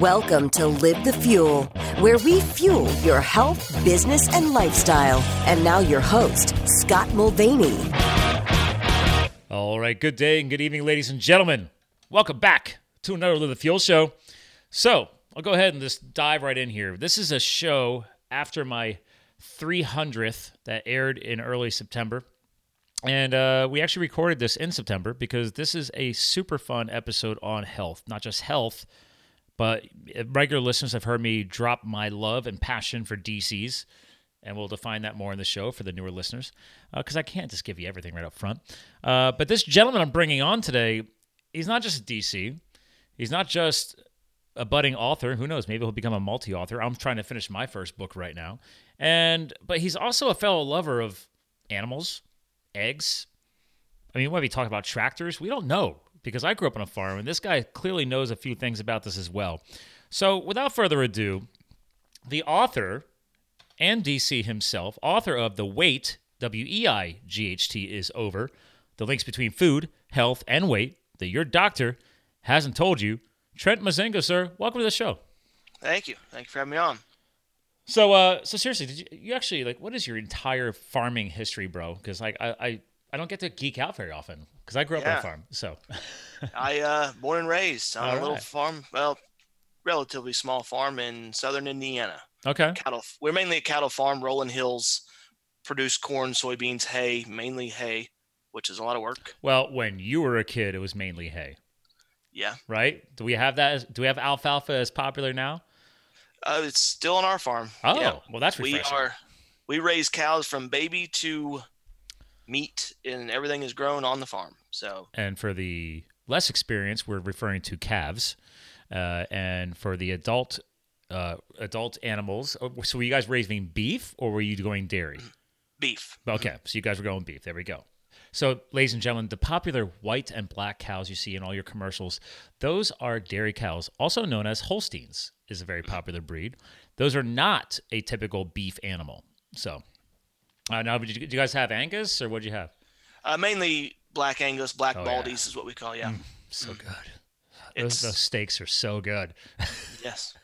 Welcome to Live the Fuel, where we fuel your health, business, and lifestyle. And now, your host, Scott Mulvaney. All right, good day and good evening, ladies and gentlemen. Welcome back to another Live the Fuel show. So, I'll go ahead and just dive right in here. This is a show after my 300th that aired in early September. And uh, we actually recorded this in September because this is a super fun episode on health. Not just health, but regular listeners have heard me drop my love and passion for DCs. And we'll define that more in the show for the newer listeners because uh, I can't just give you everything right up front. Uh, but this gentleman I'm bringing on today, he's not just a DC, he's not just a budding author. Who knows? Maybe he'll become a multi author. I'm trying to finish my first book right now. And but he's also a fellow lover of animals eggs. I mean, when we talk about tractors, we don't know because I grew up on a farm, and this guy clearly knows a few things about this as well. So, without further ado, the author and DC himself, author of The Weight, W E I G H T, is over. The links between food, health, and weight that your doctor hasn't told you. Trent Mozingo, sir, welcome to the show. Thank you. Thank you for having me on. So, uh, so seriously, did you, you actually like what is your entire farming history, bro? Because like I, I, I don't get to geek out very often because I grew up yeah. on a farm. So, I uh, born and raised on All a little right. farm, well, relatively small farm in southern Indiana. Okay. Cattle. We're mainly a cattle farm. Rolling Hills, produce corn, soybeans, hay, mainly hay, which is a lot of work. Well, when you were a kid, it was mainly hay. Yeah. Right. Do we have that? Do we have alfalfa as popular now? Uh, it's still on our farm. Oh, yeah. well, that's refreshing. We are. We raise cows from baby to meat, and everything is grown on the farm. So. And for the less experienced, we're referring to calves, uh, and for the adult, uh, adult animals. Oh, so, were you guys raising beef, or were you going dairy? Beef. Okay, so you guys were going beef. There we go. So, ladies and gentlemen, the popular white and black cows you see in all your commercials, those are dairy cows, also known as Holsteins, is a very popular breed. Those are not a typical beef animal. So, uh, now, did you, you, guys have Angus or what did you have? Uh, mainly black Angus, black oh, Baldies yeah. is what we call, yeah. Mm, so mm. good. Those, those, steaks are so good. yes.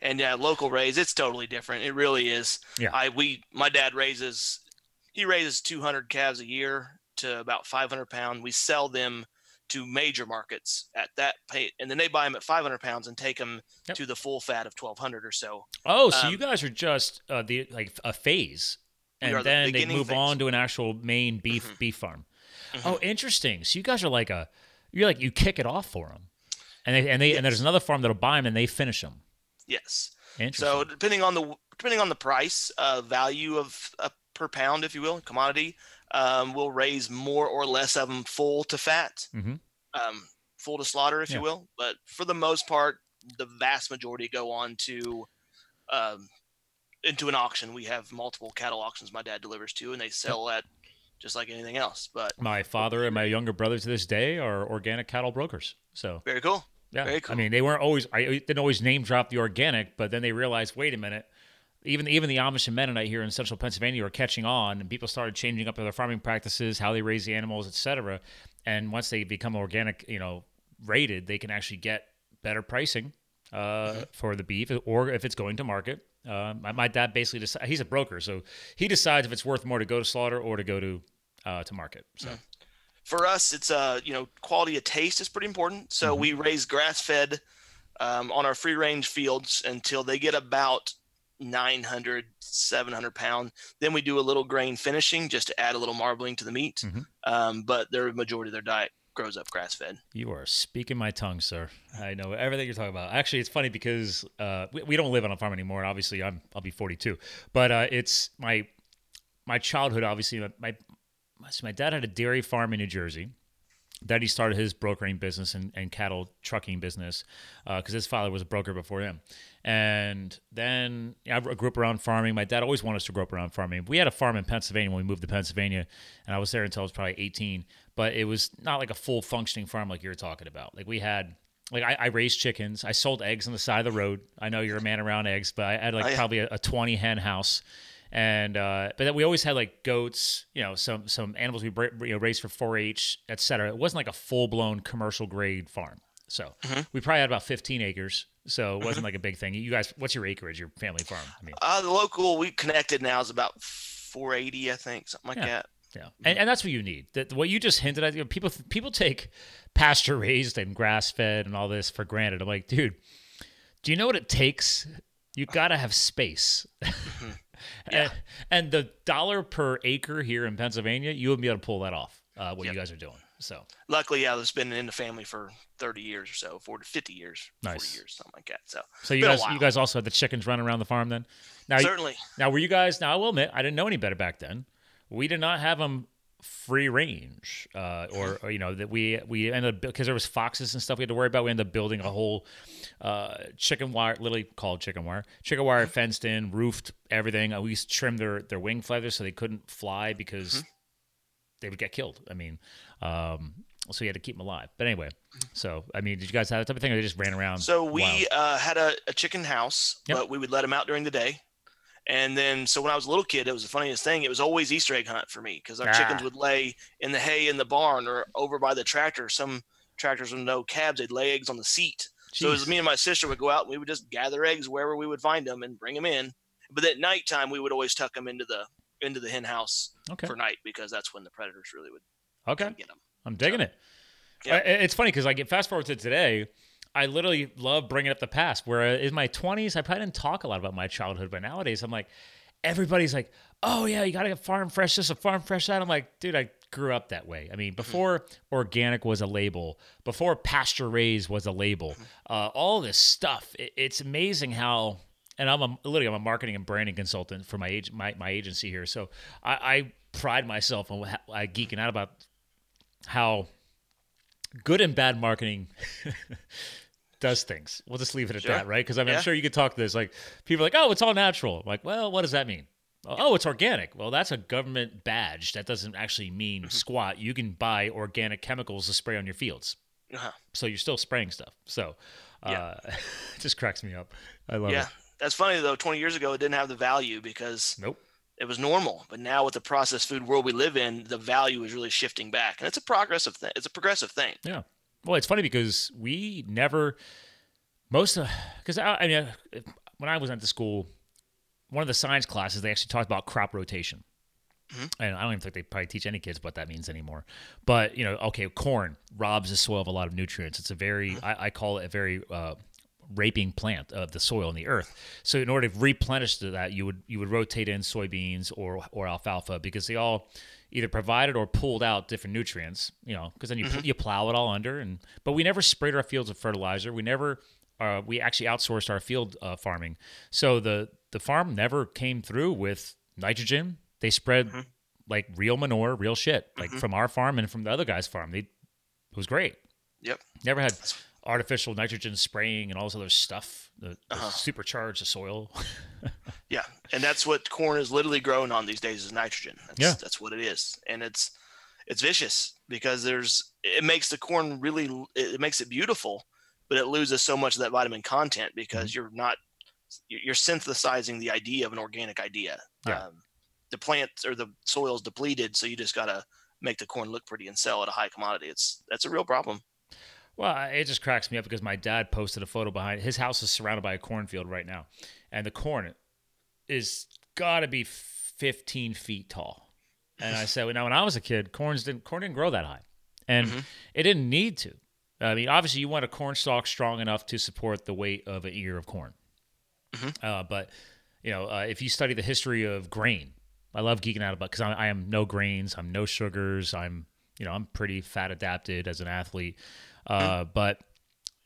And yeah, local raise, it's totally different. It really is. Yeah. I we my dad raises he raises 200 calves a year to about 500 pound. We sell them to major markets at that pay, and then they buy them at 500 pounds and take them yep. to the full fat of 1200 or so. Oh, so um, you guys are just uh, the like a phase, and then the they move phase. on to an actual main beef mm-hmm. beef farm. Mm-hmm. Oh, interesting. So you guys are like a you're like you kick it off for them, and they and they yes. and there's another farm that'll buy them and they finish them. Yes. Interesting. So depending on the depending on the price uh, value of uh, per pound, if you will, commodity, um, we'll raise more or less of them full to fat, mm-hmm. um, full to slaughter, if yeah. you will. But for the most part, the vast majority go on to um, into an auction. We have multiple cattle auctions my dad delivers to, and they sell at just like anything else. But my father and my younger brother to this day are organic cattle brokers. So very cool. Yeah, very cool. I mean, they weren't always. I didn't always name drop the organic, but then they realized, wait a minute, even even the Amish and Mennonite here in central Pennsylvania are catching on, and people started changing up their farming practices, how they raise the animals, etc. And once they become organic, you know, rated, they can actually get better pricing uh, mm-hmm. for the beef, or if it's going to market. Uh, my, my, dad basically decides he's a broker, so he decides if it's worth more to go to slaughter or to go to uh, to market. So. Mm-hmm. For us, it's uh, you know, quality of taste is pretty important. So mm-hmm. we raise grass fed um, on our free range fields until they get about 900 700 pound then we do a little grain finishing just to add a little marbling to the meat mm-hmm. um, but their majority of their diet grows up grass fed you are speaking my tongue sir i know everything you're talking about actually it's funny because uh, we, we, don't live on a farm anymore obviously i'm i'll be 42 but uh, it's my my childhood obviously my, my my dad had a dairy farm in new jersey that he started his brokering business and, and cattle trucking business because uh, his father was a broker before him. And then I grew up around farming. My dad always wanted us to grow up around farming. We had a farm in Pennsylvania when we moved to Pennsylvania, and I was there until I was probably 18. But it was not like a full functioning farm like you're talking about. Like we had like I, I, raised chickens. I sold eggs on the side of the road. I know you're a man around eggs, but I had like oh, yeah. probably a, a, 20 hen house and uh, but we always had like goats, you know, some some animals we you know, raised for 4-H, etc. It wasn't like a full blown commercial grade farm. So we probably had about 15 acres. So it wasn't like a big thing. You guys, what's your acreage? Your family farm? I mean, Uh, the local we connected now is about 480, I think, something like Yeah. that. Yeah, and, and that's what you need. That what you just hinted at. You know, people people take pasture raised and grass fed and all this for granted. I'm like, dude, do you know what it takes? You gotta have space. and, and the dollar per acre here in Pennsylvania, you would be able to pull that off. Uh, what Yep. you guys are doing. So Luckily, yeah, it's been in the family for 30 years or so, 40 to 50 years, Nice. 40 years, something like that. So, So you guys, you guys also had the chickens running around the farm then. Now, certainly. now were you guys? Now I will admit, I didn't know any better back then. We did not have them free range, uh, or, or you know that we we ended up because there was foxes and stuff we had to worry about. We ended up building a whole uh, chicken wire, literally called chicken wire, chicken wire fenced in, roofed everything. We used to trim their their wing feathers so they couldn't fly because they would get killed. I mean. Um, so you had to keep them alive. But anyway, so I mean, did you guys have that type of thing, or they just ran around? So we uh, had a, a chicken house, Yep. but we would let them out during the day. And then, so when I was a little kid, it was the funniest thing. It was always Easter egg hunt for me because our chickens Ah. would lay in the hay in the barn or over by the tractor. Some tractors with no cabs, they'd lay eggs on the seat. So it was me and my sister would go out and we would just gather eggs wherever we would find them and bring them in. But at nighttime, we would always tuck them into the into the hen house okay, for night because that's when the predators really would okay. get them. I'm digging it. Yeah. It's funny because like fast forward to today, I literally love bringing up the past. Where in my 20s, I probably didn't talk a lot about my childhood, but nowadays I'm like, everybody's like, oh yeah, you gotta get farm fresh this, a farm fresh that. I'm like, dude, I grew up that way. I mean, before organic was a label, before pasture raised was a label, uh, all this stuff. It, it's amazing how. And I'm a, literally I'm a marketing and branding consultant for my age my, my agency here, so I, I pride myself on I geeking out about how good and bad marketing does things. We'll just leave it at Sure. that, right? Because I mean, I'm sure you could talk to this. Like people are like, oh, it's all natural. I'm like, well, what does that mean? Oh, it's organic. Well, that's a government badge. That doesn't actually mean Mm-hmm. squat. You can buy organic chemicals to spray on your fields, Uh-huh. so you're still spraying stuff. So, uh, Yeah. it just cracks me up. I love Yeah, it. Yeah. That's funny though. 20 years ago, it didn't have the value because Nope. it was normal. But now with the processed food world we live in, the value is really shifting back, and it's a progressive thing. It's a progressive thing. Yeah. Well, it's funny because we never most of because I, I mean when I was at the school, one of the science classes they actually talked about crop rotation. And I don't even think they probably teach any kids what that means anymore. But you know, okay, corn robs the soil of a lot of nutrients. It's a very I, I call it a very uh, raping plant of the soil and the earth. So in order to replenish to that, you would you would rotate in soybeans or or alfalfa because they all either provided or pulled out different nutrients. You know, because then you you plow it all under. And but we never sprayed our fields with fertilizer. We never uh, we actually outsourced our field uh, farming. So the the farm never came through with nitrogen. They spread like real manure, real shit, like from our farm and from the other guy's farm. They it was great. Yep. Never had artificial nitrogen spraying and all this other stuff Uh-huh. supercharge the soil. Yeah, and that's what corn is literally growing on these days is nitrogen. That's, Yeah. that's what it is, and it's it's vicious because there's it makes the corn really it makes it beautiful, but it loses so much of that vitamin content because Mm-hmm. you're not you're synthesizing the idea of an organic idea. Yeah. Um, the plant or the soil's depleted, so you just gotta make the corn look pretty and sell at a high commodity. It's that's a real problem. Well, it just cracks me up because my dad posted a photo behind his house is surrounded by a cornfield right now, and the corn is got to be 15 feet tall. And I said, now when I was a kid, corns didn't corn didn't grow that high, and it didn't need to. I mean, obviously, you want a corn stalk strong enough to support the weight of an ear of corn. Uh, but you know, uh, if you study the history of grain, I love geeking out about because I, I am no grains, I'm no sugars, I'm you know I'm pretty fat adapted as an athlete. Uh, But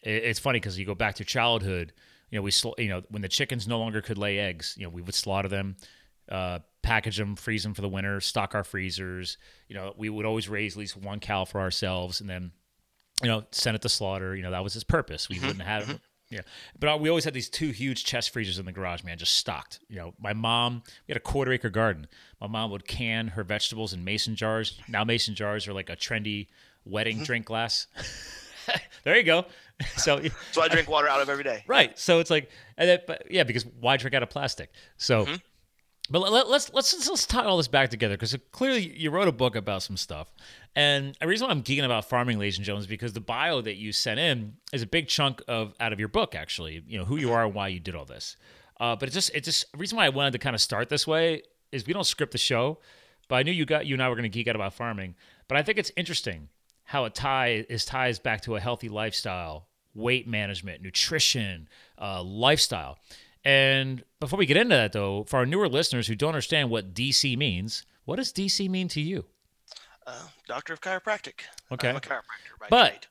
it, it's funny because you go back to childhood. You know, we sl- you know when the chickens no longer could lay eggs, you know we would slaughter them, uh, package them, freeze them for the winter, stock our freezers. You know, we would always raise at least one cow for ourselves, and then you know, send it to slaughter. You know, that was his purpose. We mm-hmm. wouldn't have, mm-hmm. yeah. But we always had these two huge chest freezers in the garage, man, just stocked. You know, my mom, we had a quarter acre garden. My mom would can her vegetables in mason jars. Now mason jars are like a trendy wedding mm-hmm. drink glass. there you go. So So I drink water out of every day. Right. So it's like, but yeah, because why drink out of plastic? So, But let, let's let's let's tie all this back together because clearly you wrote a book about some stuff, and the reason why I'm geeking about farming, ladies and gentlemen, is because the bio that you sent in is a big chunk of out of your book. Actually, you know who you are and why you did all this. Uh, but it's just it's just the reason why I wanted to kind of start this way is we don't script the show, but I knew you got you and I were going to geek out about farming. But I think it's interesting how it tie is ties back to a healthy lifestyle, weight management, nutrition, uh, lifestyle. And before we get into that, though, for our newer listeners who don't understand what DC means, what does DC mean to you? Uh, doctor of chiropractic. Okay. I'm a chiropractor by But- trade.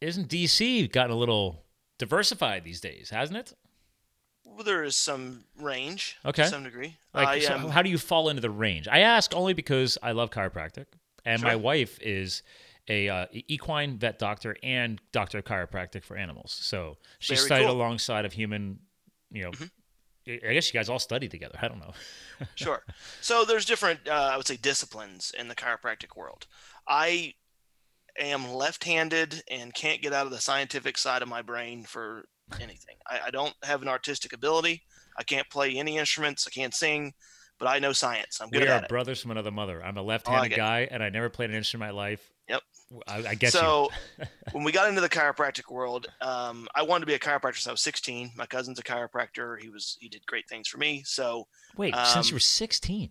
Isn't DC gotten a little diversified these days, hasn't it? Well, there is some range Okay. to some degree. Like, I so am how do you fall into the range? I ask only because I love chiropractic, and my wife is a uh, equine vet doctor and doctor of chiropractic for animals. So she Very studied cool. Mm-hmm. alongside of human. You know, I guess you guys all studied together. I don't know. sure. So there's different, uh, I would say, disciplines in the chiropractic world. I am left-handed and can't get out of the scientific side of my brain for anything. I, I don't have an artistic ability. I can't play any instruments. I can't sing, but I know science. I'm good we at are it. brothers from another mother. I'm a left-handed get it. guy, and I never played an instrument in my life. Yep. I, I get you. so when we got into the chiropractic world, um, I wanted to be a chiropractor since I was 16. My cousin's a chiropractor. He was he did great things for me. So Wait, since um, you were 16?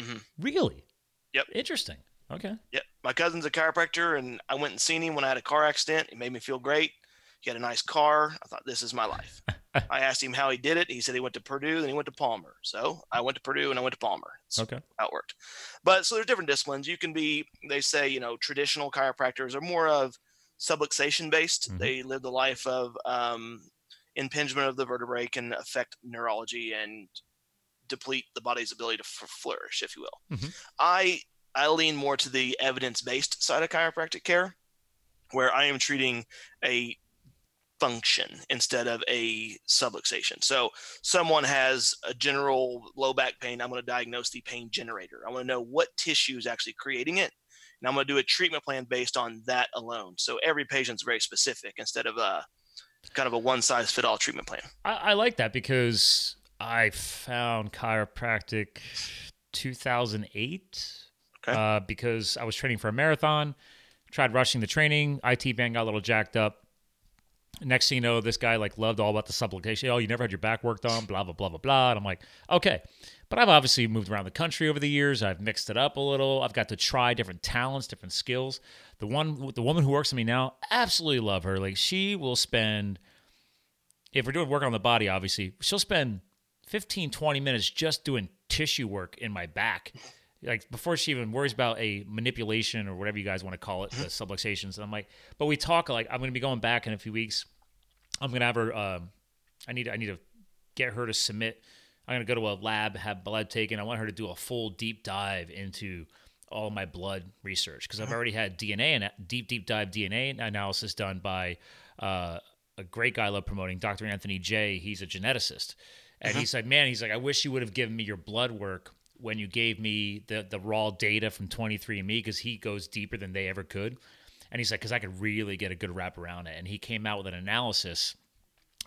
Mhm. Really? Yep. Interesting. Okay. Yeah, my cousin's a chiropractor, and I went and seen him when I had a car accident. It made me feel great. He had a nice car. I thought, this is my life. I asked him how he did it. He said he went to Purdue, then he went to Palmer. So I went to Purdue and I went to Palmer. That's Okay. how it worked. But so there's different disciplines. You can be, they say, you know, traditional chiropractors are more of subluxation based. Mhm. They live the life of um, impingement of the vertebrae can affect neurology and deplete the body's ability to f- flourish, if you will. Mhm. I I lean more to the evidence based side of chiropractic care, where I am treating a function instead of a subluxation. So someone has a general low back pain, I'm going to diagnose the pain generator. I want to know what tissue is actually creating it. And I'm going to do a treatment plan based on that alone. So every patient's very specific instead of a kind of a one size fit all treatment plan. I, I like that because I found chiropractic 2008 Okay. uh, because I was training for a marathon, tried rushing the training. IT band got a little jacked up. Next thing you know, this guy like loved all about the subluxation. Oh, you never had your back worked on, blah blah blah blah blah. And I'm like, okay, but I've obviously moved around the country over the years. I've mixed it up a little. I've got to try different talents, different skills. The one, the woman who works for me now, absolutely love her. Like she will spend if we're doing work on the body, obviously, she'll spend 15, 20 minutes just doing tissue work in my back. Like before she even worries about a manipulation or whatever you guys want to call it, the subluxations. And I'm like, but we talk like I'm going to be going back in a few weeks. I'm going to have her. Um, I need I need to get her to submit. I'm going to go to a lab, have blood taken. I want her to do a full deep dive into all my blood research because I've already had DNA and deep deep dive DNA analysis done by uh, a great guy I love promoting, Dr. Anthony J. He's a geneticist. And he's like, man, he's like, I wish you would have given me your blood work when you gave me the, the raw data from 23andMe because he goes deeper than they ever could. And he's like, because I could really get a good wrap around it. And he came out with an analysis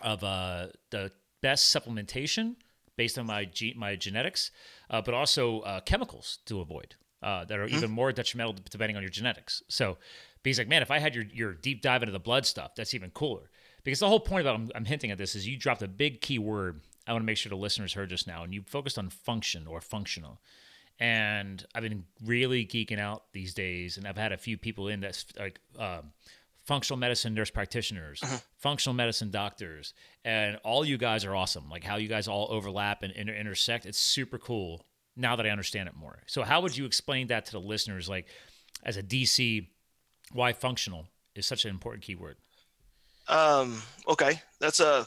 of uh, the best supplementation based on my ge- my genetics, uh, but also uh, chemicals to avoid uh, that are even more detrimental depending on your genetics. So but he's like, man, if I had your, your deep dive into the blood stuff, that's even cooler. Because the whole point about I'm, I'm hinting at this is you dropped a big key word. I want to make sure the listeners heard just now, and you focused on function or functional. And I've been really geeking out these days, and I've had a few people in that's like um, functional medicine nurse practitioners, functional medicine doctors, and all you guys are awesome. Like how you guys all overlap and inter- intersect. It's super cool now that I understand it more. So, how would you explain that to the listeners? Like, as a DC, why functional is such an important keyword? Um, okay, that's a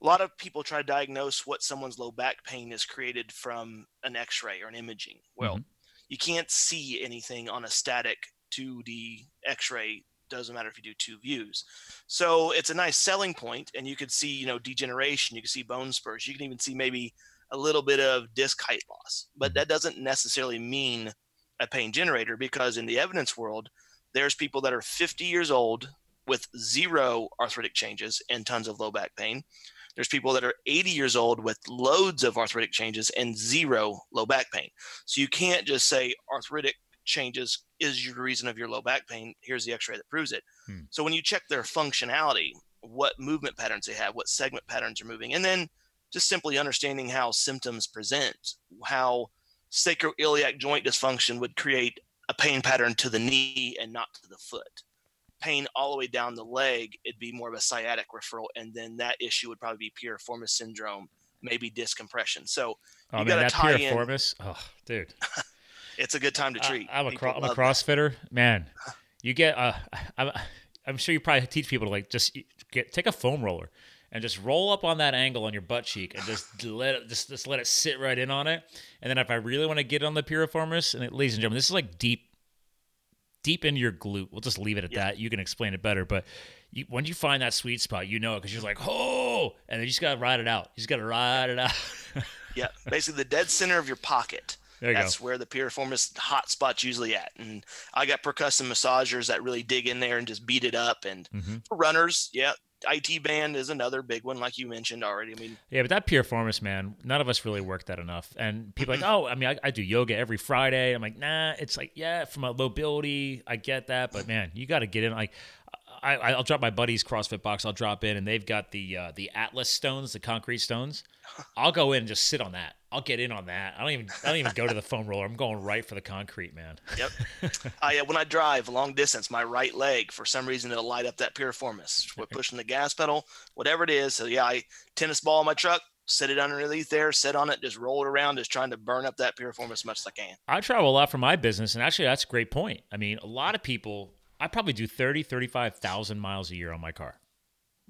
a lot of people try to diagnose what someone's low back pain is created from an X-ray or an imaging. Well, Mhm. you can't see anything on a static 2D X-ray. Doesn't matter if you do two views. So it's a nice selling point, and you could see, you know, degeneration. You can see bone spurs. You can even see maybe a little bit of disc height loss. But Mhm. that doesn't necessarily mean a pain generator because in the evidence world, there's people that are 50 years old with zero arthritic changes and tons of low back pain. There's people that are 80 years old with loads of arthritic changes and zero low back pain. So you can't just say arthritic changes is your reason of your low back pain. Here's the x ray that proves it. Hmm. So when you check their functionality, what movement patterns they have, what segment patterns are moving, and then just simply understanding how symptoms present, how sacroiliac joint dysfunction would create a pain pattern to the knee and not to the foot. Pain all the way down the leg, it'd be more of a sciatic referral, and then that issue would probably be piriformis syndrome, maybe disc compression. So oh, you got to tie piriformis. In. Oh, dude, it's a good time to treat. I, am a, cro- I'm a CrossFitter, that. man. You get, uh, I'm, I'm sure you probably teach people to like just get take a foam roller and just roll up on that angle on your butt cheek and just let it just, just let it sit right in on it. And then if I really want to get on the piriformis, and it, ladies and gentlemen, this is like deep deep into your glute. We'll just leave it at yeah. that. You can explain it better, but you, when you find that sweet spot, you know it because you're like, oh, and then you just gotta ride it out. You just gotta ride it out. yeah, basically the dead center of your pocket. That's go. where the piriformis hot spot's usually at. And I got percussive massagers that really dig in there and just beat it up. And mm-hmm. for runners, yeah, IT band is another big one, like you mentioned already. I mean, yeah, but that piriformis, man, none of us really work that enough. And people like, oh, I mean, I, I, do yoga every Friday. I'm like, nah, it's like, yeah, from a mobility, I get that, but man, you got to get in. Like, I, will drop my buddy's CrossFit box. I'll drop in, and they've got the uh, the Atlas stones, the concrete stones. I'll go in and just sit on that. I'll get in on that. I don't even I don't even go to the foam roller. I'm going right for the concrete, man. Yep. I uh, when I drive long distance, my right leg for some reason it'll light up that piriformis. We're pushing the gas pedal, whatever it is. So yeah, I tennis ball in my truck, set it underneath there, sit on it, just roll it around, just trying to burn up that piriformis as much as I can. I travel a lot for my business, and actually that's a great point. I mean, a lot of people I probably do 30, 35,000 miles a year on my car.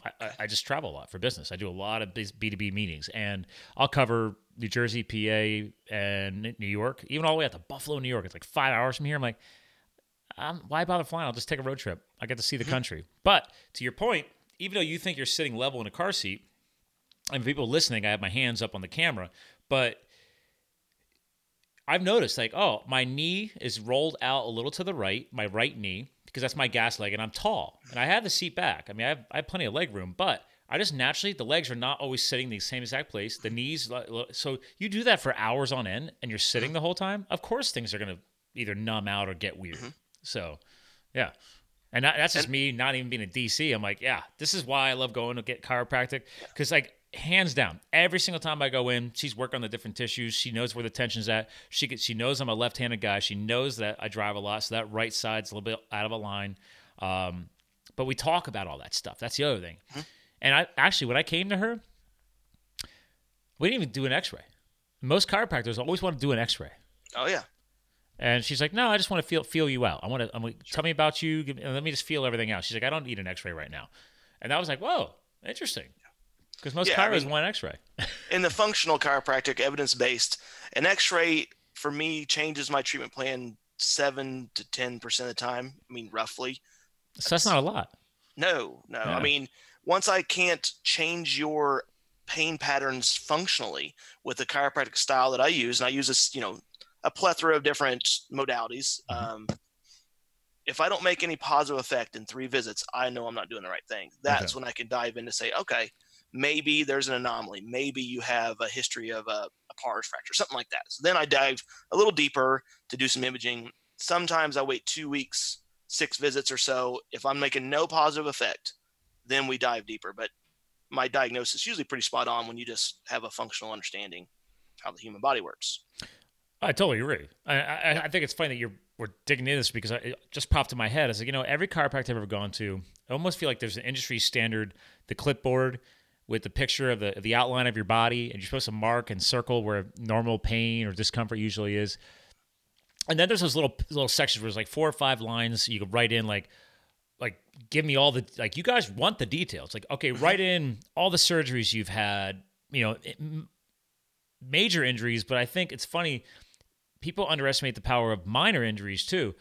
I, I, just travel a lot for business. I do a lot of B2B meetings, and I'll cover New Jersey, PA, and New York, even all the way out to Buffalo, New York. It's like five hours from here. I'm like, I'm, why bother flying? I'll just take a road trip. I get to see the mm-hmm. country. But to your point, even though you think you're sitting level in a car seat, and people listening, I have my hands up on the camera, but I've noticed like, oh, my knee is rolled out a little to the right, my right knee because that's my gas leg and I'm tall and I have the seat back. I mean, I have, I have plenty of leg room, but I just naturally, the legs are not always sitting the same exact place. The knees, so you do that for hours on end and you're sitting the whole time. Of course, things are going to either numb out or get weird. Mm-hmm. So, yeah. And that's just me not even being a DC. I'm like, yeah, this is why I love going to get chiropractic because, like, hands down, every single time I go in, she's working on the different tissues. She knows where the tension's at. She gets, she knows I'm a left-handed guy. She knows that I drive a lot, so that right side's a little bit out of a line. Um, but we talk about all that stuff. That's the other thing. Mm-hmm. And I actually, when I came to her, we didn't even do an X-ray. Most chiropractors always want to do an X-ray. Oh yeah. And she's like, "No, I just want to feel feel you out. I want to. I'm like, tell me about you. Give, let me just feel everything out." She's like, "I don't need an X-ray right now." And that was like, "Whoa, interesting." Because most yeah, chiros I mean, want X-ray. in the functional chiropractic, evidence-based, an X-ray for me changes my treatment plan seven to ten percent of the time. I mean, roughly. So that's, not a lot. No, no. Yeah. I mean, once I can't change your pain patterns functionally with the chiropractic style that I use, and I use this, you know, a plethora of different modalities. Mm-hmm. Um, if I don't make any positive effect in three visits, I know I'm not doing the right thing. That's okay. when I can dive in to say, okay, maybe there's an anomaly. Maybe you have a history of a, a pars fracture, something like that. So then I dive a little deeper to do some imaging. Sometimes I wait two weeks, six visits or so. If I'm making no positive effect, then we dive deeper. But my diagnosis is usually pretty spot on when you just have a functional understanding how the human body works. I totally agree. I, I, I think it's funny that you're we're digging into this because I, it just popped in my head. I was like, you know, every chiropractor I've ever gone to, I almost feel like there's an industry standard, the clipboard with the picture of the the outline of your body, and you're supposed to mark and circle where normal pain or discomfort usually is. And then there's those little little sections where it's like four or five lines you could write in like like give me all the like you guys want the details like okay mm-hmm. write in all the surgeries you've had you know major injuries but i think it's funny people underestimate the power of minor injuries too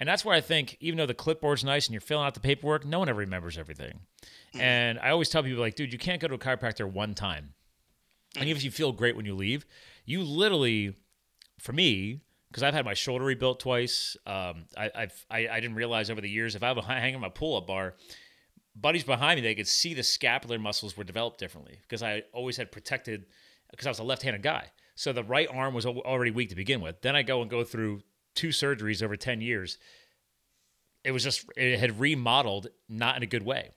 and that's where i think even though the clipboard's nice and you're filling out the paperwork no one ever remembers everything Mm-hmm. And I always tell people, like, dude, you can't go to a chiropractor one time. And even if you feel great when you leave, you literally, for me, because I've had my shoulder rebuilt twice. Um, I, I've I, I, didn't realize over the years if I have a hang on my pull up bar, buddies behind me, they could see the scapular muscles were developed differently because I always had protected because I was a left-handed guy. So the right arm was already weak to begin with. Then I go and go through two surgeries over 10 years. It was just it had remodeled not in a good way.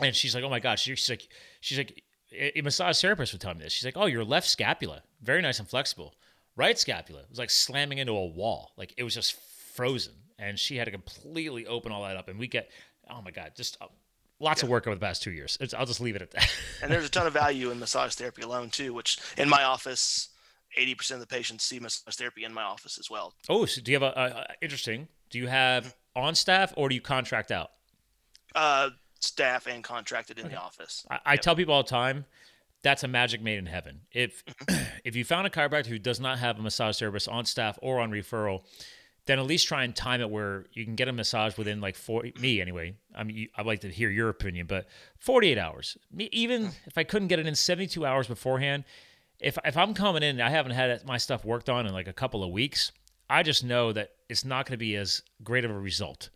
And she's like, "Oh my gosh." She's like she's like a massage therapist would tell me this. She's like, "Oh, your left scapula, very nice and flexible. Right scapula was like slamming into a wall. Like it was just frozen." And she had to completely open all that up and we get oh my god, just uh, lots of work over the past 2 years. It's, I'll just leave it at that. and there's a ton of value in massage therapy alone too which in my office 80% of the patients see massage therapy in my office as well oh, so do you have a, a, a interesting? Do you have mm-hmm. on staff or do you contract out? uh, staff and contracted in the office I, I tell people all the time that's a magic made in heaven. If mm-hmm. if you found a chiropractor who does not have a massage service on staff or on referral, then at least try and time it where you can get a massage within like 40 me anyway. I mean you, I'd like to hear your opinion, but 48 hours. Me, even hmm. if I couldn't get it in 72 hours beforehand, if if I'm coming in and I haven't had my stuff worked on in like a couple of weeks, I just know that it's not going to be as great of a result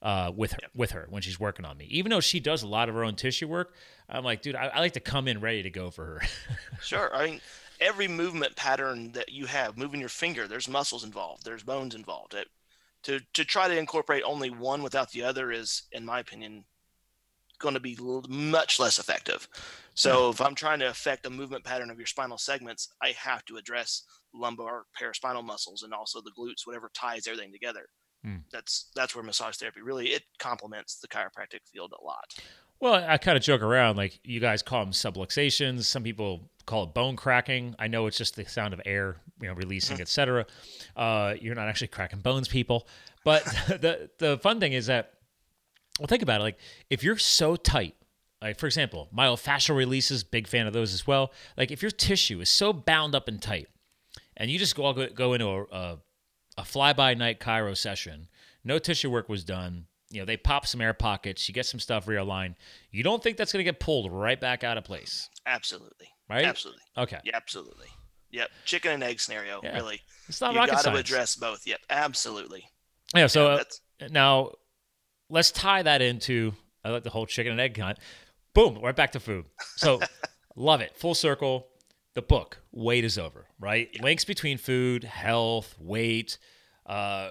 uh, with her with her when she's working on me. Even though she does a lot of her own tissue work, I'm like, dude, I, I like to come in ready to go for her. Sure. I mean, every movement pattern that you have, moving your finger, there's muscles involved, there's bones involved. It, to to try to incorporate only one without the other is, in my opinion, going to be much less effective. So if I'm trying to affect a movement pattern of your spinal segments, I have to address lumbar paraspinal muscles and also the glutes, whatever ties everything together. Hmm. That's that's where massage therapy really it complements the chiropractic field a lot. Well, I kind of joke around like you guys call them subluxations. Some people call it bone cracking. I know it's just the sound of air, you know, releasing, etc. Uh, you're not actually cracking bones, people. But the the fun thing is that, well, think about it. Like if you're so tight, like for example, myofascial releases, big fan of those as well. Like if your tissue is so bound up and tight, and you just go go into a, a, a fly by night chiro session, no tissue work was done. You know, they pop some air pockets, you get some stuff realigned. You don't think that's going to get pulled right back out of place, Absolutely. right? Absolutely. Okay. Yeah, absolutely. Yep. Chicken and egg scenario, Yeah. really. It's not rocket science. you rocket got to science. address both. Yep, absolutely. Yeah. So Yeah, uh, now let's tie that into I like the whole chicken and egg kind. Boom, right back to food. So love it. Full circle. The book, Weight is Over, right? Links between food, health, weight. Uh,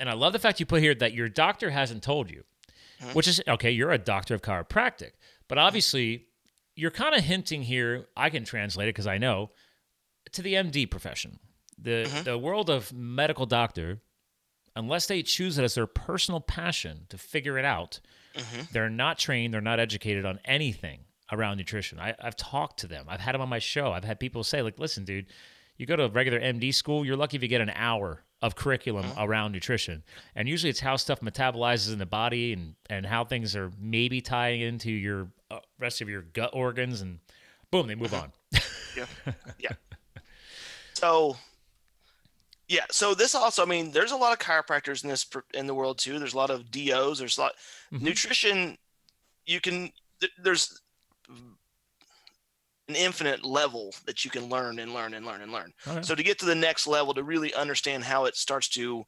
and I love the fact you put here that your doctor hasn't told you, mm-hmm. which is okay, you're a doctor of chiropractic, but mm-hmm. obviously you're kind of hinting here. I can translate it because I know to the MD profession. The, mm-hmm. the world of medical doctor unless they choose it as their personal passion to figure it out, mm-hmm. they're not trained, they're not educated on anything around nutrition. I, I've talked to them, I've had them on my show. I've had people say, like, listen, dude, you go to a regular MD school, you're lucky if you get an hour of curriculum mm-hmm. around nutrition. And usually it's how stuff metabolizes in the body and, and how things are maybe tying into your uh, rest of your gut organs. And boom, they move mm-hmm. on. Yeah. yeah. So, yeah. So this also, I mean, there's a lot of chiropractors in this in the world too. There's a lot of DOs. There's a lot mm-hmm. nutrition. You can there's an infinite level that you can learn and learn and learn and learn. Oh, okay. So to get to the next level, to really understand how it starts to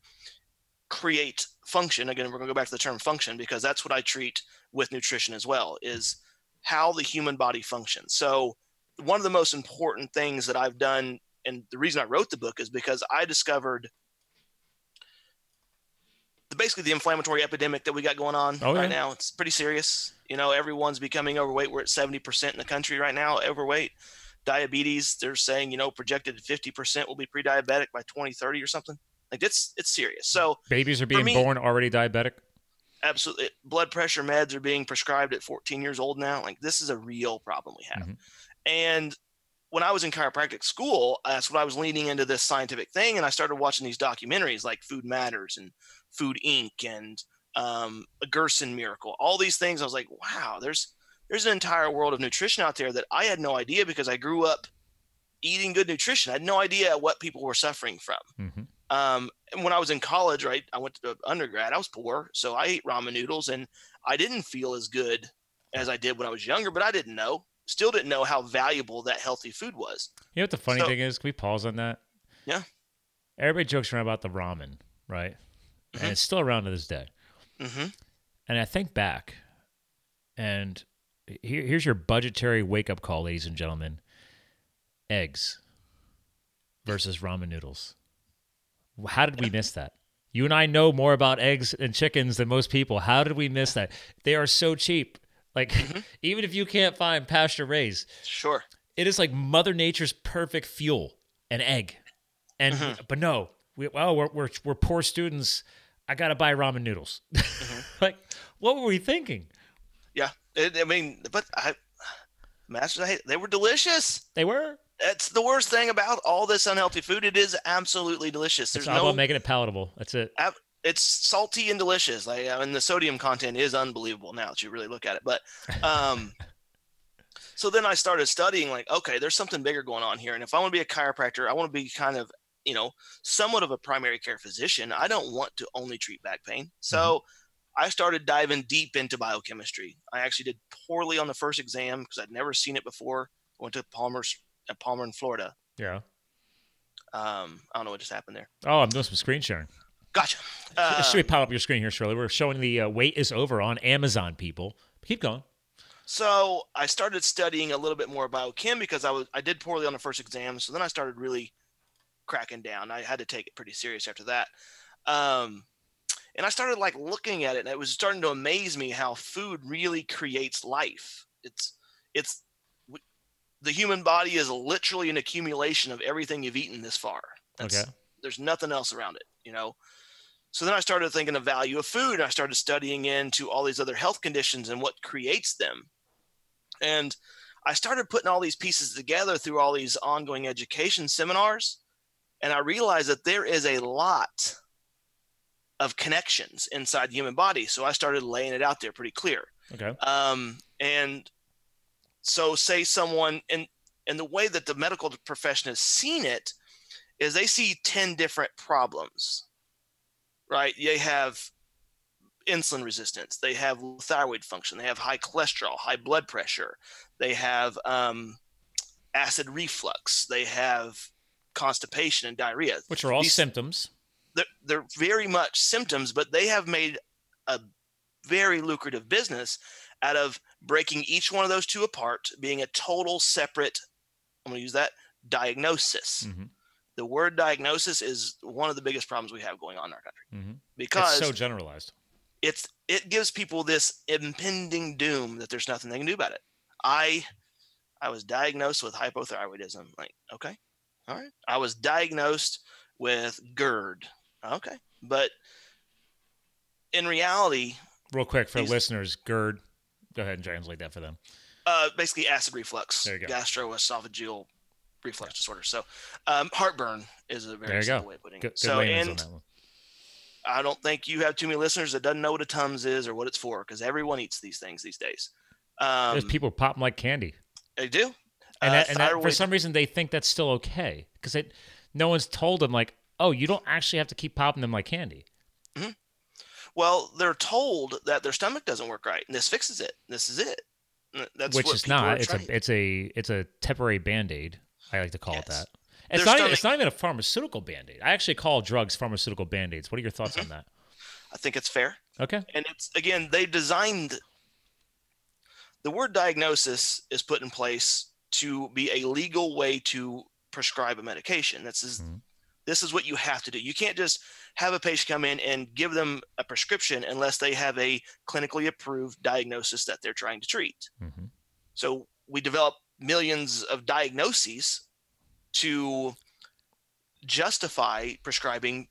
create function. Again, we're going to go back to the term function because that's what I treat with nutrition as well. Is how the human body functions. So one of the most important things that I've done, and the reason I wrote the book is because I discovered the, basically the inflammatory epidemic that we got going on Oh, right yeah. now. It's pretty serious. You know, everyone's becoming overweight. We're at 70% in the country right now, overweight. Diabetes, they're saying, you know, projected 50% will be pre-diabetic by 2030 or something. Like it's it's serious. So Babies are being me- born already diabetic. absolutely blood pressure meds are being prescribed at 14 years old now like this is a real problem we have Mhm. and when i was in chiropractic school that's when i was leaning into this scientific thing and i started watching these documentaries like food matters and food inc and um, a gerson miracle all these things i was like wow there's there's an entire world of nutrition out there that i had no idea because i grew up eating good nutrition i had no idea what people were suffering from hmm um, and when I was in college, right, I went to undergrad. I was poor, so I ate ramen noodles, and I didn't feel as good as I did when I was younger. But I didn't know, still didn't know how valuable that healthy food was. You know what the funny So- thing is? Can we pause on that? Yeah. Everybody jokes around about the ramen, right? Mhm. And it's still around to this day. hmm And I think back, And here, here's your budgetary wake up call, ladies and gentlemen eggs versus ramen noodles. How did we miss that? You and I know more about eggs and chickens than most people. How did we miss that? They are so cheap. Like, mm-hmm. even if you can't find pasture raised, sure, it is like Mother Nature's perfect fuel, an egg. And mm-hmm. but no, we, well, we're, we're we're poor students. I gotta buy ramen noodles. Mm-hmm. like, what were we thinking? Yeah, it, I mean, but I, masters, they were delicious. They were. That's the worst thing about all this unhealthy food. It is absolutely delicious. There's it's all no, about making it palatable. That's it. Ab- it's salty and delicious. Like, I mean, the sodium content is unbelievable now that you really look at it. But, um, so then I started studying. Like, okay, there's something bigger going on here. And if I want to be a chiropractor, I want to be kind of, you know, somewhat of a primary care physician. I don't want to only treat back pain. So. Mm-hmm I started diving deep into biochemistry. I actually did poorly on the first exam because I'd never seen it before. I went to Palmer's at Palmer in Florida. Yeah. Um, I don't know what just happened there. Oh, I'm doing some screen sharing. Gotcha. Uh, Should we pop up your screen here, Shirley? We're showing the uh, wait is over on Amazon. People, keep going. So I started studying a little bit more biochem because I was I did poorly on the first exam. So then I started really cracking down. I had to take it pretty serious after that. Um, and I started like looking at it, and it was starting to amaze me how food really creates life. It's it's the human body is literally an accumulation of everything you've eaten this far. That's, okay. There's nothing else around it, you know. So then I started thinking of the value of food, and I started studying into all these other health conditions and what creates them. And I started putting all these pieces together through all these ongoing education seminars, and I realized that there is a lot of connections inside the human body. So I started laying it out there pretty clear. Okay. Um, and so say someone and and the way that the medical profession has seen it is they see 10 different problems. Right? They have insulin resistance, they have thyroid function, they have high cholesterol, high blood pressure, they have um, acid reflux, they have constipation and diarrhea. Which are all These, symptoms they're, they're very much symptoms, but they have made a very lucrative business out of breaking each one of those two apart, being a total separate, I'm going to use that, diagnosis. Mm-hmm. The word diagnosis is one of the biggest problems we have going on in our country mm-hmm. because it's so generalized. It's it gives people this impending doom that there's nothing they can do about it. I I was diagnosed with hypothyroidism. Like, okay, all right. I was diagnosed with GERD. Okay. But in reality, real quick for these, listeners, GERD, go ahead and translate that for them. Uh, basically, acid reflux, there you go. gastroesophageal reflux yeah. disorder. So, um, heartburn is a very simple way of putting it. Good, so, and I don't think you have too many listeners that doesn't know what a Tums is or what it's for because everyone eats these things these days. Um, There's people pop them like candy. They do. And, uh, and that, for some reason, they think that's still okay because it no one's told them like, oh, you don't actually have to keep popping them like candy. Mm-hmm. Well, they're told that their stomach doesn't work right, and this fixes it. This is it. That's which is not. It's a it's a it's a temporary band aid. I like to call yes. it that. It's not, stomach... it's not even a pharmaceutical band aid. I actually call drugs pharmaceutical band aids. What are your thoughts mm-hmm. on that? I think it's fair. Okay. And it's again, they designed the word diagnosis is put in place to be a legal way to prescribe a medication. This is mm-hmm. this is what you have to do. You can't just have a patient come in and give them a prescription unless they have a clinically approved diagnosis that they're trying to treat. Mm-hmm. So we develop millions of diagnoses to justify prescribing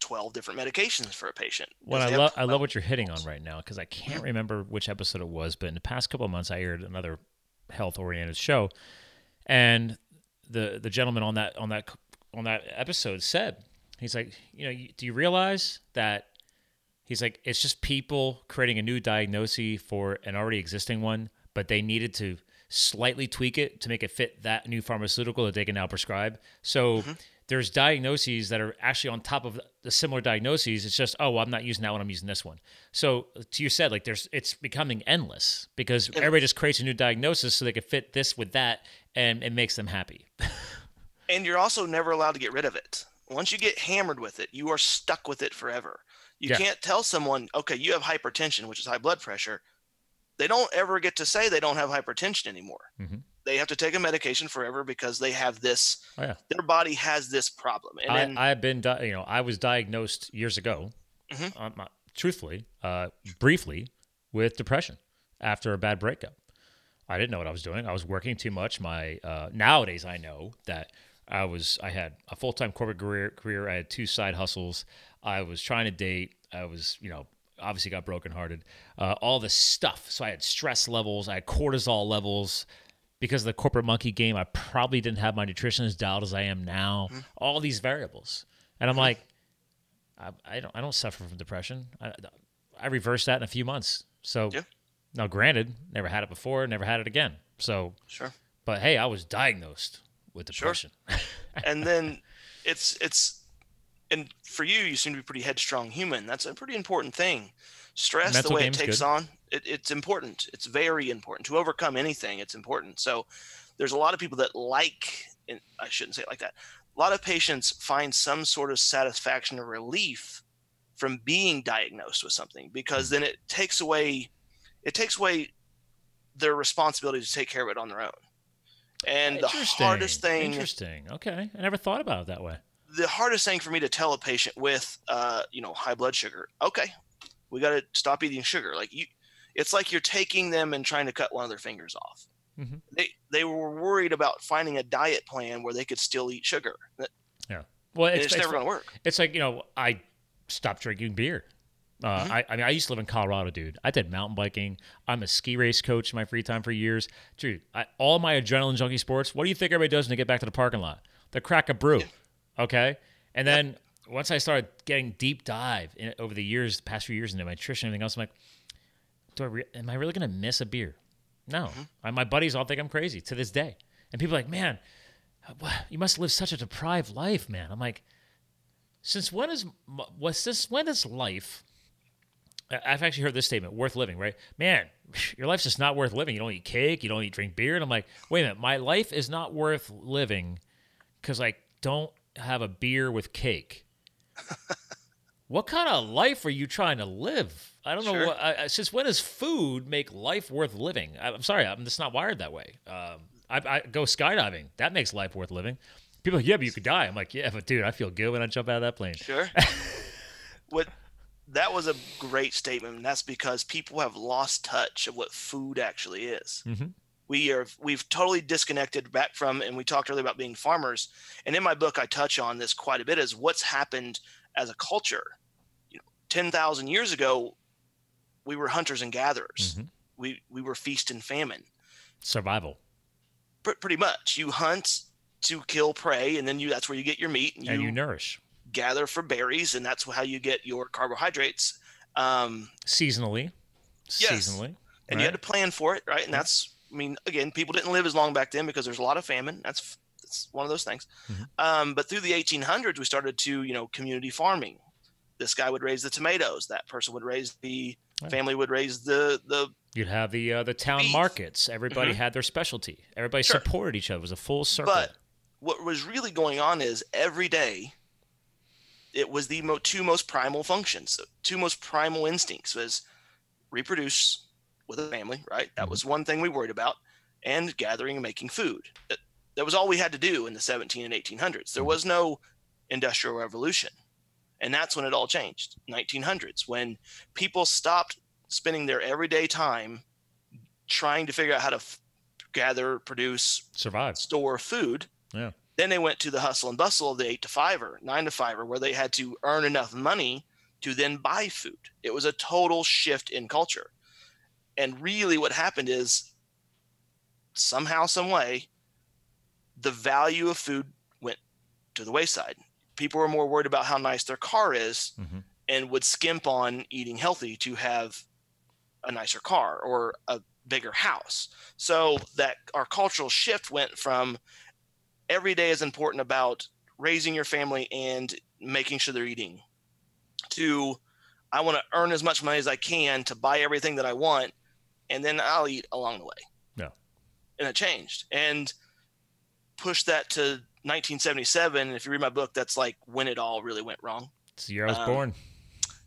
12 different medications for a patient. Well, I love I love what you're hitting on right now because I can't mm-hmm. remember which episode it was, but in the past couple of months I aired another health oriented show and the the gentleman on that on that on that episode said he's like you know do you realize that he's like it's just people creating a new diagnosis for an already existing one but they needed to slightly tweak it to make it fit that new pharmaceutical that they can now prescribe so mm-hmm. there's diagnoses that are actually on top of the similar diagnoses it's just oh well, i'm not using that one i'm using this one so to you said like there's it's becoming endless because everybody just creates a new diagnosis so they can fit this with that and it makes them happy. and you're also never allowed to get rid of it. Once you get hammered with it, you are stuck with it forever. You yeah. can't tell someone, okay, you have hypertension, which is high blood pressure. They don't ever get to say they don't have hypertension anymore. Mhm. They have to take a medication forever because they have this. Oh, yeah. Their body has this problem, and then I, I've been, di- you know, I was diagnosed years ago, Mhm. um, truthfully, uh, briefly, with depression after a bad breakup. I didn't know what I was doing. I was working too much. My uh, nowadays, I know that I was. I had a full time corporate career. Career. I had two side hustles. I was trying to date. I was, you know, obviously got brokenhearted. Uh, all this stuff. So I had stress levels. I had cortisol levels. Because of the corporate monkey game, I probably didn't have my nutrition as dialed as I am now. All these variables, and I'm like, I, I don't I don't suffer from depression. I, I reversed that in a few months. So Yeah. now, granted, never had it before, never had it again. So, sure. but hey, I was diagnosed with depression. Sure. depression. and then it's it's and for you you seem to be a pretty headstrong human. That's a pretty important thing. Stress the way it takes good. on it, it's important. It's very important. To overcome anything it's important. So there's a lot of people that like and i shouldn't say it like that a lot of patients find some sort of satisfaction or relief from being diagnosed with something because then it takes away it takes away their responsibility to take care of it on their own. And the hardest thing Interesting. Okay, I never thought about it that way. The hardest thing for me to tell a patient with uh, you know high blood sugar okay we got to stop eating sugar like you it's like you're taking them and trying to cut one of their fingers off Mhm. they they were worried about finding a diet plan where they could still eat sugar yeah Well, it's, it's, it's, never going to work it's like you know, I stopped drinking beer. Uh, Mm-hmm. I, I mean, I used to live in Colorado, dude. I did mountain biking. I'm a ski race coach in my free time for years, dude. I, all my adrenaline junkie sports. What do you think everybody does when they get back to the parking lot? They crack a brew, okay? And then once I started getting deep dive in, over the years, the past few years into my nutrition and everything else, I'm like, do I re- am I really gonna miss a beer? No. Mm-hmm. I, my buddies all think I'm crazy to this day, and people are like, man, you must live such a deprived life, man. I'm like, since when is was this when is life? I've actually heard this statement: worth living, right? Man, your life's just not worth living. You don't eat cake, you don't eat drink beer, and I'm like, wait a minute, my life is not worth living because I don't have a beer with cake. what kind of life are you trying to live? I don't know. What, I, since when does food make life worth living? I, I'm sorry, I'm just not wired that way. Um, I, I go skydiving. That makes life worth living. People, are like, yeah, but you could die. I'm like, yeah, but dude, I feel good when I jump out of that plane. sure what that was a great statement and that's because people have lost touch of what food actually is Mhm. We are we've totally disconnected back from and we talked earlier about being farmers and in my book i touch on this quite a bit is what's happened as a culture you know 10,000 years ago we were hunters and gatherers Mhm. we we were feast and famine Survival. Pr- pretty much you hunt to kill prey and then you that's where you get your meat and and you, you nourish gather for berries and that's how you get your carbohydrates um, seasonally. Yes. Seasonally. and you had to plan for it, right? And that's, I mean, again, people didn't live as long back then because there's a lot of famine. That's that's one of those things. Mhm. Um, but through the 1800s, we started to, you know, community farming. This guy would raise the tomatoes. That person would raise the Right. family would raise the the You'd have the uh, the town Beef. markets. Everybody Mhm. had their specialty. Everybody Sure. supported each other. It was a full circle. But what was really going on is every day, it was the mo- two most primal functions, two most primal instincts was reproduce with a family, right? That Mhm. was one thing we worried about, and gathering and making food. That, that was all we had to do in the 17 and 1800s. There Mhm. was no industrial revolution. And that's when it all changed, 1900s, when people stopped spending their everyday time trying to figure out how to f- gather, produce, Survive. store food. Yeah. Then they went to the hustle and bustle of the eight to five or nine to five, where they had to earn enough money to then buy food. It was a total shift in culture. And really, what happened is somehow, some way, the value of food went to the wayside. People were more worried about how nice their car is Mhm. and would skimp on eating healthy to have a nicer car or a bigger house. So that our cultural shift went from every day is important about raising your family and making sure they're eating to I want to earn as much money as I can to buy everything that I want and then I'll eat along the way. Yeah. And it changed. And push that to 1977. And if you read my book, that's like when it all really went wrong. It's the year I was Um, born.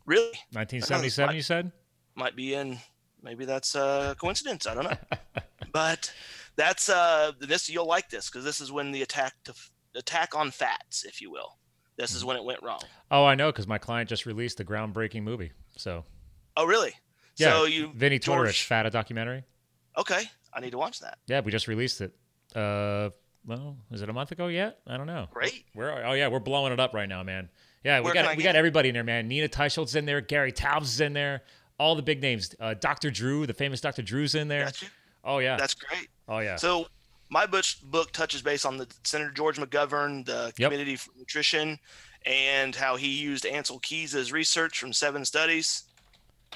Really? 1977, like- you said? Might be in maybe that's a coincidence. I don't know. but that's uh this you'll like this because this is when the attack to attack on fats, if you will. This is Mhm. when it went wrong. Oh, I know because my client just released a groundbreaking movie. So Oh, really? Yeah, So you Vinnie George- Tortorich, Fat a documentary. Okay, I need to watch that. Yeah, we just released it. Uh, well, is it a month ago yet? I don't know. Great. We're oh yeah, we're blowing it up right now, man. Yeah, we Where got we got it? everybody in there, man. Nina Teicholz's in there, Gary Taubes is in there, all the big names. Uh, Dr. Drew, the famous Dr. Drew's in there. Got you. Oh yeah. That's great. oh yeah. So my book, book touches base on the Senator George McGovern, the Yep. Committee for Nutrition, and how he used Ancel Keys' research from seven studies,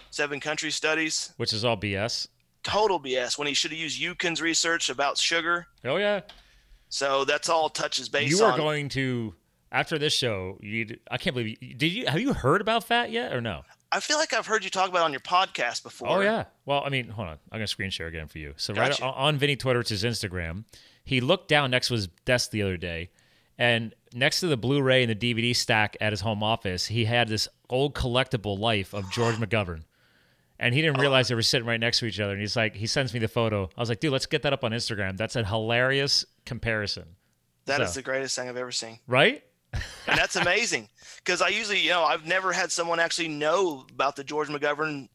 seven country studies. Which is all BS. Total BS when he should have used Yudkin's research about sugar. Oh yeah. So that's all touches base you are on. going to after this show. You I can't believe you did you have you heard about fat yet or no? I feel like I've heard you talk about it on your podcast before. Oh yeah. Well, I mean, hold on. I'm gonna screen share again for you. So right Gotcha. on, on Vinnie Tortorich's Instagram, he looked down next to his desk the other day, and next to the Blu-ray and the DVD stack at his home office, he had this old collectible life of George McGovern. And he didn't Oh. realize they were sitting right next to each other. And he's like, he sends me the photo. I was like, dude, let's get that up on Instagram. That's a hilarious comparison, That is So- the greatest thing I've ever seen. right? And that's amazing. Because I usually, you know, I've never had someone actually know about the George McGovern.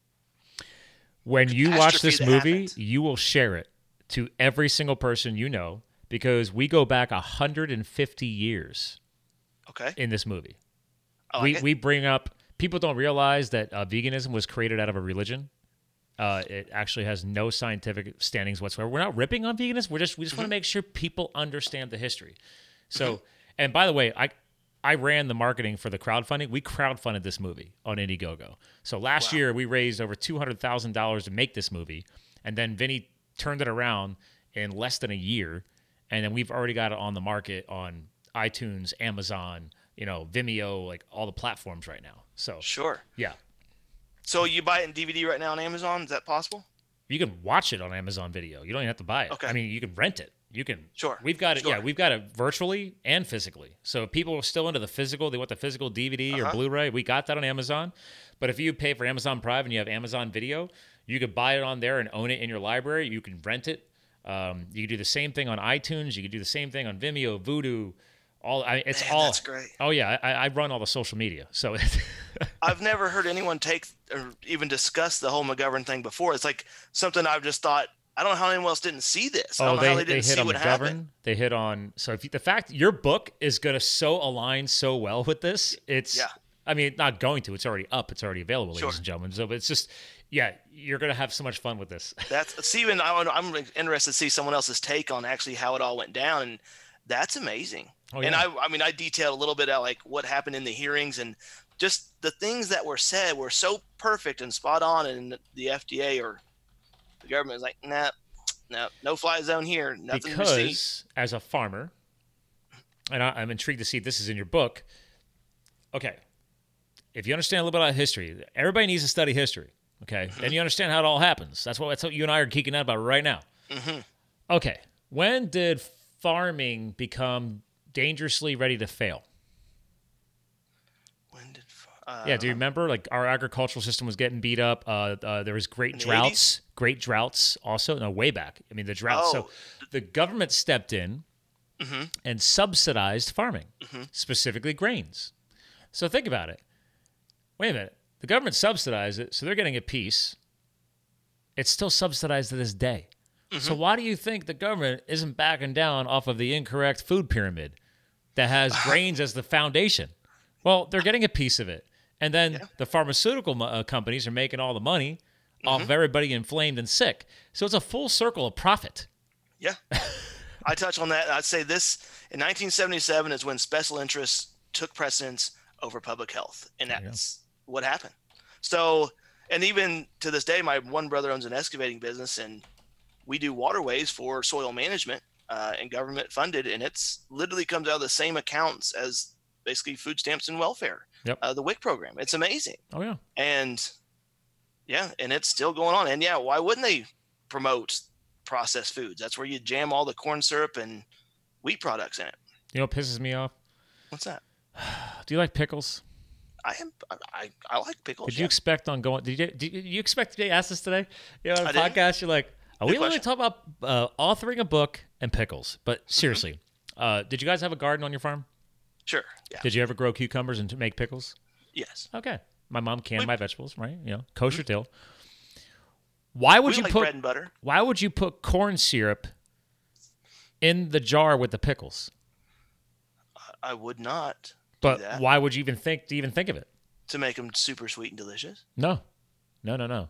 when you watch this movie, happened. you will share it to every single person you know because we go back 150 years Okay. in this movie. Like we it. we bring up people don't realize that uh, veganism was created out of a religion. Uh, it actually has no scientific standings whatsoever. We're not ripping on veganism. We're just we just Mm-hmm. want to make sure people understand the history. So, and by the way, I I ran the marketing for the crowdfunding. We crowdfunded this movie on Indiegogo. So last Wow. year we raised over two hundred thousand dollars to make this movie, and then Vinnie turned it around in less than a year, and then we've already got it on the market on iTunes, Amazon, you know, Vimeo, like all the platforms right now. So Sure. yeah, So you buy it in DVD right now on Amazon? Is that possible? you can watch it on Amazon Video. You don't even have to buy it. Okay. I mean, you can rent it. You can. Sure. We've got it. Yeah, we've got it virtually and physically. So if people are still into the physical. They want the physical DVD or Uh-huh. Blu-ray. We got that on Amazon. But if you pay for Amazon Prime and you have Amazon Video, you could buy it on there and own it in your library. You can rent it. Um, you can do the same thing on iTunes. You can do the same thing on Vimeo, Vudu. All I, it's Man, all. that's great. Oh yeah, I, I run all the social media. So I've never heard anyone take or even discuss the whole McGovern thing before. It's like something I've just thought. I don't know how anyone else didn't see this. I Oh, don't know they, how they they didn't hit see on what McGovern. happened. They hit on so if you, the fact your book is going to so align so well with this, it's Yeah. I mean, not going to. It's already up. It's already available, ladies Sure. and gentlemen. So, but it's just yeah, you're going to have so much fun with this. That's Steven. I, I'm interested to see someone else's take on actually how it all went down, and that's amazing. Oh, And yeah. I, I mean, I detailed a little bit of like what happened in the hearings and just the things that were said were so perfect and spot on, and the FDA or the government is like, nah, no, no fly zone here, nothing to see. because as a farmer, and I, I'm intrigued to see if this is in your book. Okay, if you understand a little bit about history, everybody needs to study history. Okay, Mm-hmm. then you understand how it all happens. That's what that's what you and I are geeking out about right now. Mhm. Okay, when did farming become dangerously ready to fail? When did? Uh, Yeah, do you remember? Like our agricultural system was getting beat up. Uh, uh, there was great droughts, great droughts. Also, no, way back. I mean, the droughts. So Oh. the government stepped in Mhm. and subsidized farming, Mm-hmm. specifically grains. So think about it. Wait a minute. The government subsidized it, so they're getting a piece. It's still subsidized to this day. So Mm-hmm. why do you think the government isn't backing down off of the incorrect food pyramid that has grains as the foundation? Well, they're getting a piece of it, and then the pharmaceutical uh, companies are making all the money off Mm-hmm. of everybody inflamed and sick. So it's a full circle of profit. Yeah. I touch on that. I'd say this in 1977 is when special interests took precedence over public health, and that's what happened. So, and even to this day, my one brother owns an excavating business, and we do waterways for soil management uh, and government funded, and it's literally comes out of the same accounts as basically food stamps and welfare. Yep. Uh, the WIC program. It's amazing Oh yeah. and yeah and it's still going on and yeah why wouldn't they promote processed foods that's where you jam all the corn syrup and wheat products in it You know what pisses me off? what's that Do you like pickles? I am. I, I like pickles. Did you yeah. expect on going? Did you did you expect to be asked this today? You know, on a I did. podcast, you're like, are we Good only question. talking about uh, authoring a book and pickles? But Mm-hmm. seriously, uh, did you guys have a garden on your farm? Sure. Yeah. Did you ever grow cucumbers and make pickles? yes. Okay, my mom canned We- my vegetables, right? You know, kosher deal. Why would we you like put bread and butter. Why would you put corn syrup in the jar with the pickles? I would not But why would you even think to even think of it? to make them super sweet and delicious. No, no, no, no.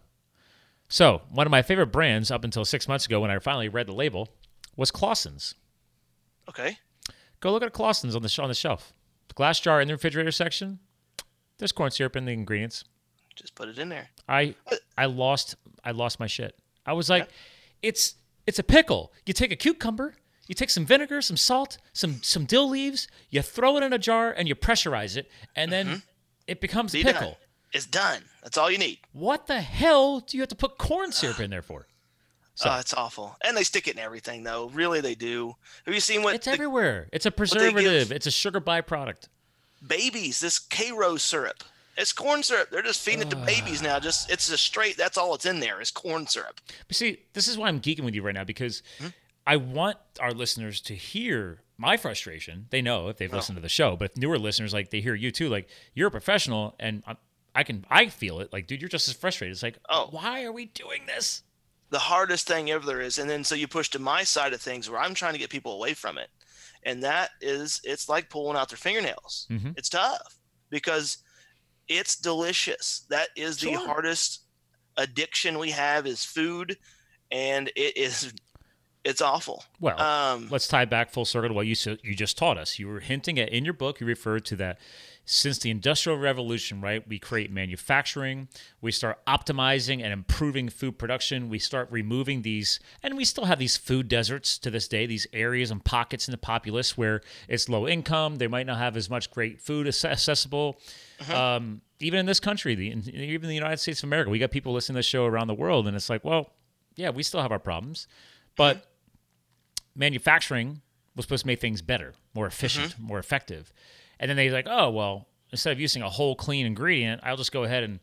So one of my favorite brands up until six months ago, when I finally read the label, was Claussen's. Okay. Go look at Claussen's on the sh- on the shelf. The glass jar in the refrigerator section. There's corn syrup in the ingredients. Just put it in there. I I lost I lost my shit. I was like, it's it's a pickle. You take a cucumber, you take some vinegar, some salt, some some dill leaves, you throw it in a jar and you pressurize it, and then it becomes a Be pickle. done. It's done. That's all you need. What the hell do you have to put corn syrup in there for? So- oh, it's awful. And they stick it in everything, though. Really, they do. Have you seen what It's the everywhere. It's a preservative. It's a sugar byproduct. babies? This Karo syrup. It's corn syrup. They're just feeding it to babies now. Just it's a straight. That's all it's in there is corn syrup. But see, this is why I'm geeking with you right now because Hmm? I want our listeners to hear my frustration. They know if they've listened to the show, but if newer listeners like they hear you too. Like you're a professional, and I, I can I feel it. Like, dude, you're just as frustrated. It's like, Oh. why are we doing this? the hardest thing ever there is. And then so you push to my side of things where I'm trying to get people away from it. And that is, it's like pulling out their fingernails. Mhm. It's tough because it's delicious. That is the hardest addiction we have is food. And it is, it's awful. Well, Um, let's tie back full circle to what you you just taught us. You were hinting at in your book. You referred to that since the Industrial Revolution, right? We create manufacturing. We start optimizing and improving food production. We start removing these, and we still have these food deserts to this day. These areas and pockets in the populace where it's low income. They might not have as much great food ac- accessible. Um, even in this country, the, even in the United States of America, we got people listening to the show around the world, and it's like, well, yeah, we still have our problems, but manufacturing was supposed to make things better, more efficient, mm-hmm. more effective. And then they're like, oh, well, instead of using a whole clean ingredient, I'll just go ahead and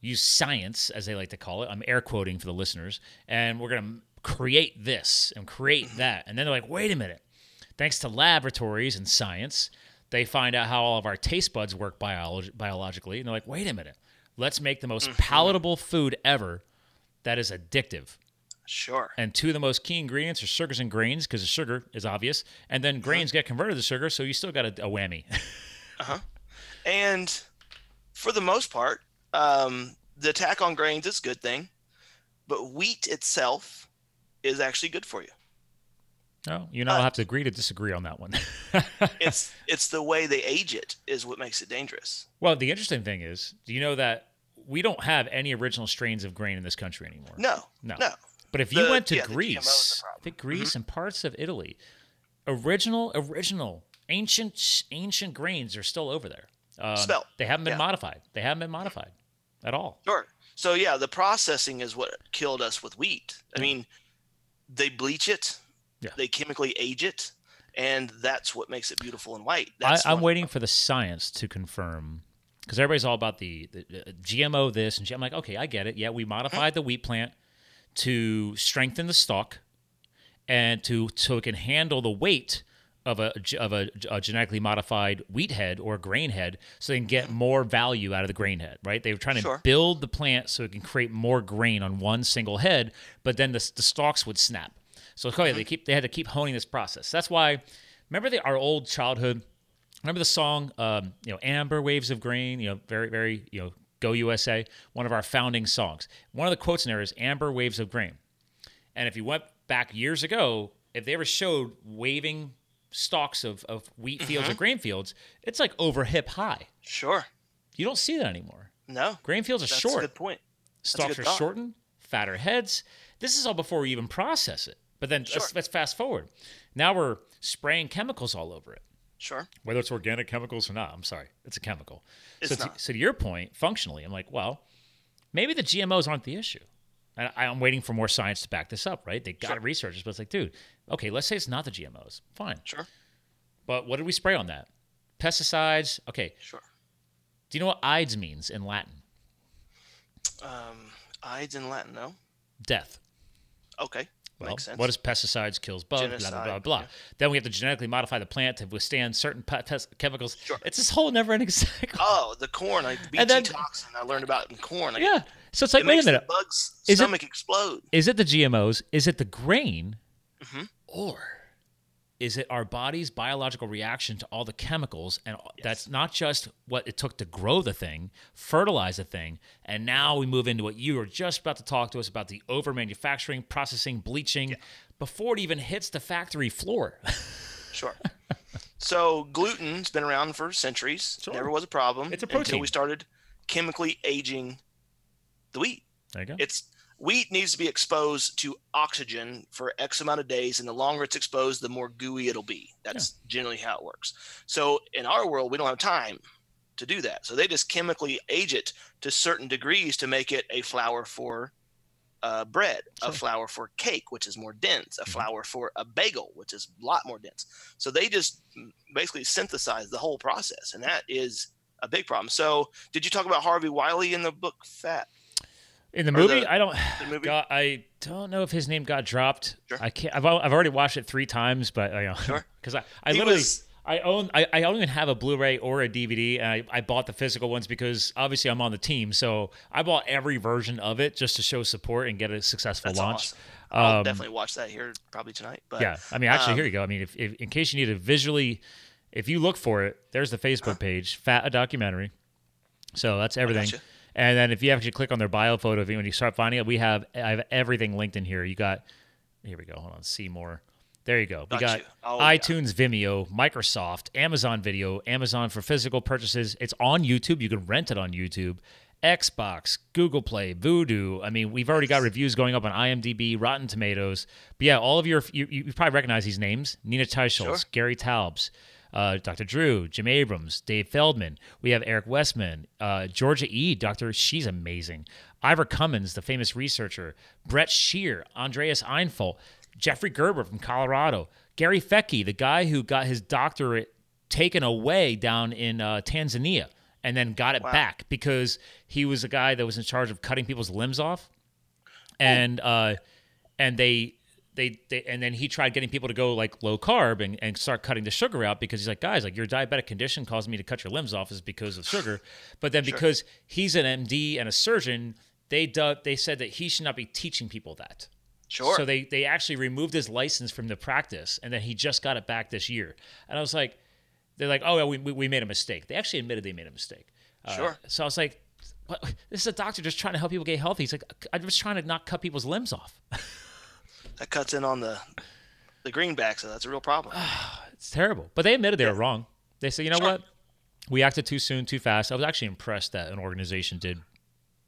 use science, as they like to call it. I'm air quoting for the listeners. And we're going to create this and create mm-hmm. that. And then they're like, wait a minute. Thanks to laboratories and science, they find out how all of our taste buds work biolog- biologically. And they're like, wait a minute. Let's make the most mm-hmm. palatable food ever that is addictive sure. and two of the most key ingredients are sugars and grains because the sugar is obvious, and then grains get converted to sugar, so you still got a, a whammy. Uh huh. And for the most part, um, the attack on grains is a good thing, but wheat itself is actually good for you. no, you know, I'll have to agree to disagree on that one. It's it's the way they age it is what makes it dangerous. well, the interesting thing is, do you know that we don't have any original strains of grain in this country anymore? No, No. no. But if you went to yeah, the the Greece. Mm-hmm. I think Greece and parts of Italy, original, original, ancient, ancient grains are still over there. Um, Spelt, They haven't been yeah. modified. They haven't been modified at all. Sure. So yeah, the processing is what killed us with wheat. I mean, they bleach it, Yeah. they chemically age it, and that's what makes it beautiful and white. I, That's I'm one- waiting for the science to confirm because everybody's all about the, the uh, GMO this and I'm like, okay, I get it. Yeah, we modified the wheat plant to strengthen the stalk and to so it can handle the weight of a of a, a genetically modified wheat head or grain head, so they can get more value out of the grain head. Right? They were trying to Sure. build the plant so it can create more grain on one single head, but then the, the stalks would snap. So okay, they keep they had to keep honing this process. That's why. Remember the, our old childhood. Remember the song, um, you know, "Amber Waves of Grain." You know, very very you know, "Go USA." One of our founding songs. One of the quotes in there is "Amber Waves of Grain." And if you went back years ago, if they ever showed waving stalks of, of wheat fields or mm-hmm. grain fields, it's like over hip high. Sure. You don't see that anymore. No. Grain fields are That's short. a good point. a Stalks are thought. shortened, fatter heads. This is all before we even process it. But then Sure. let's, let's fast forward. Now we're spraying chemicals all over it, Sure. whether it's organic chemicals or not. I'm sorry, it's a chemical. It's so, to, not. so to your point, functionally, I'm like, well, maybe the GMOs aren't the issue. And I, I'm waiting for more science to back this up, right? They got Sure. researchers, but it's like, dude, okay, let's say it's not the GMOs. Fine. Sure. But what did we spray on that? Pesticides. Okay, Sure. Do you know what Ides means in Latin? Um, Ides in Latin, no. Death. Okay, Well, makes sense. what is pesticides kills bugs, blah, blah, blah, Genocide, blah. yeah. Then we have to genetically modify the plant to withstand certain pest chemicals. Sure. It's this whole never ending cycle. Oh, the corn, like BT And then- toxin. I learned about in corn. Like, yeah. So it's like, it wait a makes the minute. bug's Is it- stomach explode. Is it the GMOs? Is it the grain? Mm-hmm. Or is it our body's biological reaction to all the chemicals? And that's not just what it took to grow the thing, fertilize the thing. And now we move into what you were just about to talk to us about the over manufacturing, processing, bleaching before it even hits the factory floor. Sure. so gluten's been around for centuries. Sure. Never was a problem. It's a protein until we started chemically aging the wheat. there you go. It's wheat needs to be exposed to oxygen for X amount of days, and the longer it's exposed, the more gooey it'll be. That's generally how it works. So in our world, we don't have time to do that. So they just chemically age it to certain degrees to make it a flour for uh, bread, a flour for cake, which is more dense, a flour for a bagel, which is a lot more dense. So they just basically synthesize the whole process, and that is a big problem. So did you talk about Harvey Wiley in the book Fat? In the movie, the- I don't. the movie? God, I don't know if his name got dropped. Sure. I can't. I've, I've already watched it three times, but I Sure. because I, I He literally was- I own I, I don't even have a Blu-ray or a DVD, and I, I bought the physical ones because obviously I'm on the team, so I bought every version of it just to show support and get a successful That's launch. awesome. I'll Um, definitely watch that here probably tonight. But yeah, I mean, actually, um, here you go. I mean, if, if in case you need to visually, if you look for it, there's the Facebook page, Fat a documentary. So that's everything. And then if you actually click on their bio photo, when you start finding it, we have I have everything linked in here. You got here we go. Hold on, see more. There you go. We Got got. Oh, yeah. iTunes, Vimeo, Microsoft, Amazon Video, Amazon for physical purchases. It's on YouTube. You can rent it on YouTube. Xbox, Google Play, Vudu. I mean, we've already got reviews going up on IMDb, Rotten Tomatoes. But yeah, all of your you, you probably recognize these names: Nina Teicholz, Sure. Gary Taubes, uh, Dr. Drew, Jim Abrahams, Dave Feldman. We have Eric Westman, uh, Georgia E. Doctor, she's amazing. Ivor Cummins, the famous researcher, Bret Scher, Andreas Eenfeldt, Jeffrey Gerber from Colorado, Gary Fettke, the guy who got his doctorate taken away down in uh, Tasmania and then got it back because he was a guy that was in charge of cutting people's limbs off, and uh, and they. They, they and then he tried getting people to go like low carb and, and start cutting the sugar out because he's like guys like your diabetic condition caused me to cut your limbs off is because of sugar but then because he's an MD and a surgeon they du- they said that he should not be teaching people that Sure. so they they actually removed his license from the practice, and then he just got it back this year. And I was like, they're like, oh, yeah, we we we made a mistake. They actually admitted they made a mistake. Uh, Sure. So I was like, what? this is a doctor just trying to help people get healthy. He's like, I'm just trying to not cut people's limbs off. that cuts in on the the greenback, so that's a real problem. It's terrible. But they admitted they were wrong. They said, you know Sure. what? We acted too soon, too fast. I was actually impressed that an organization did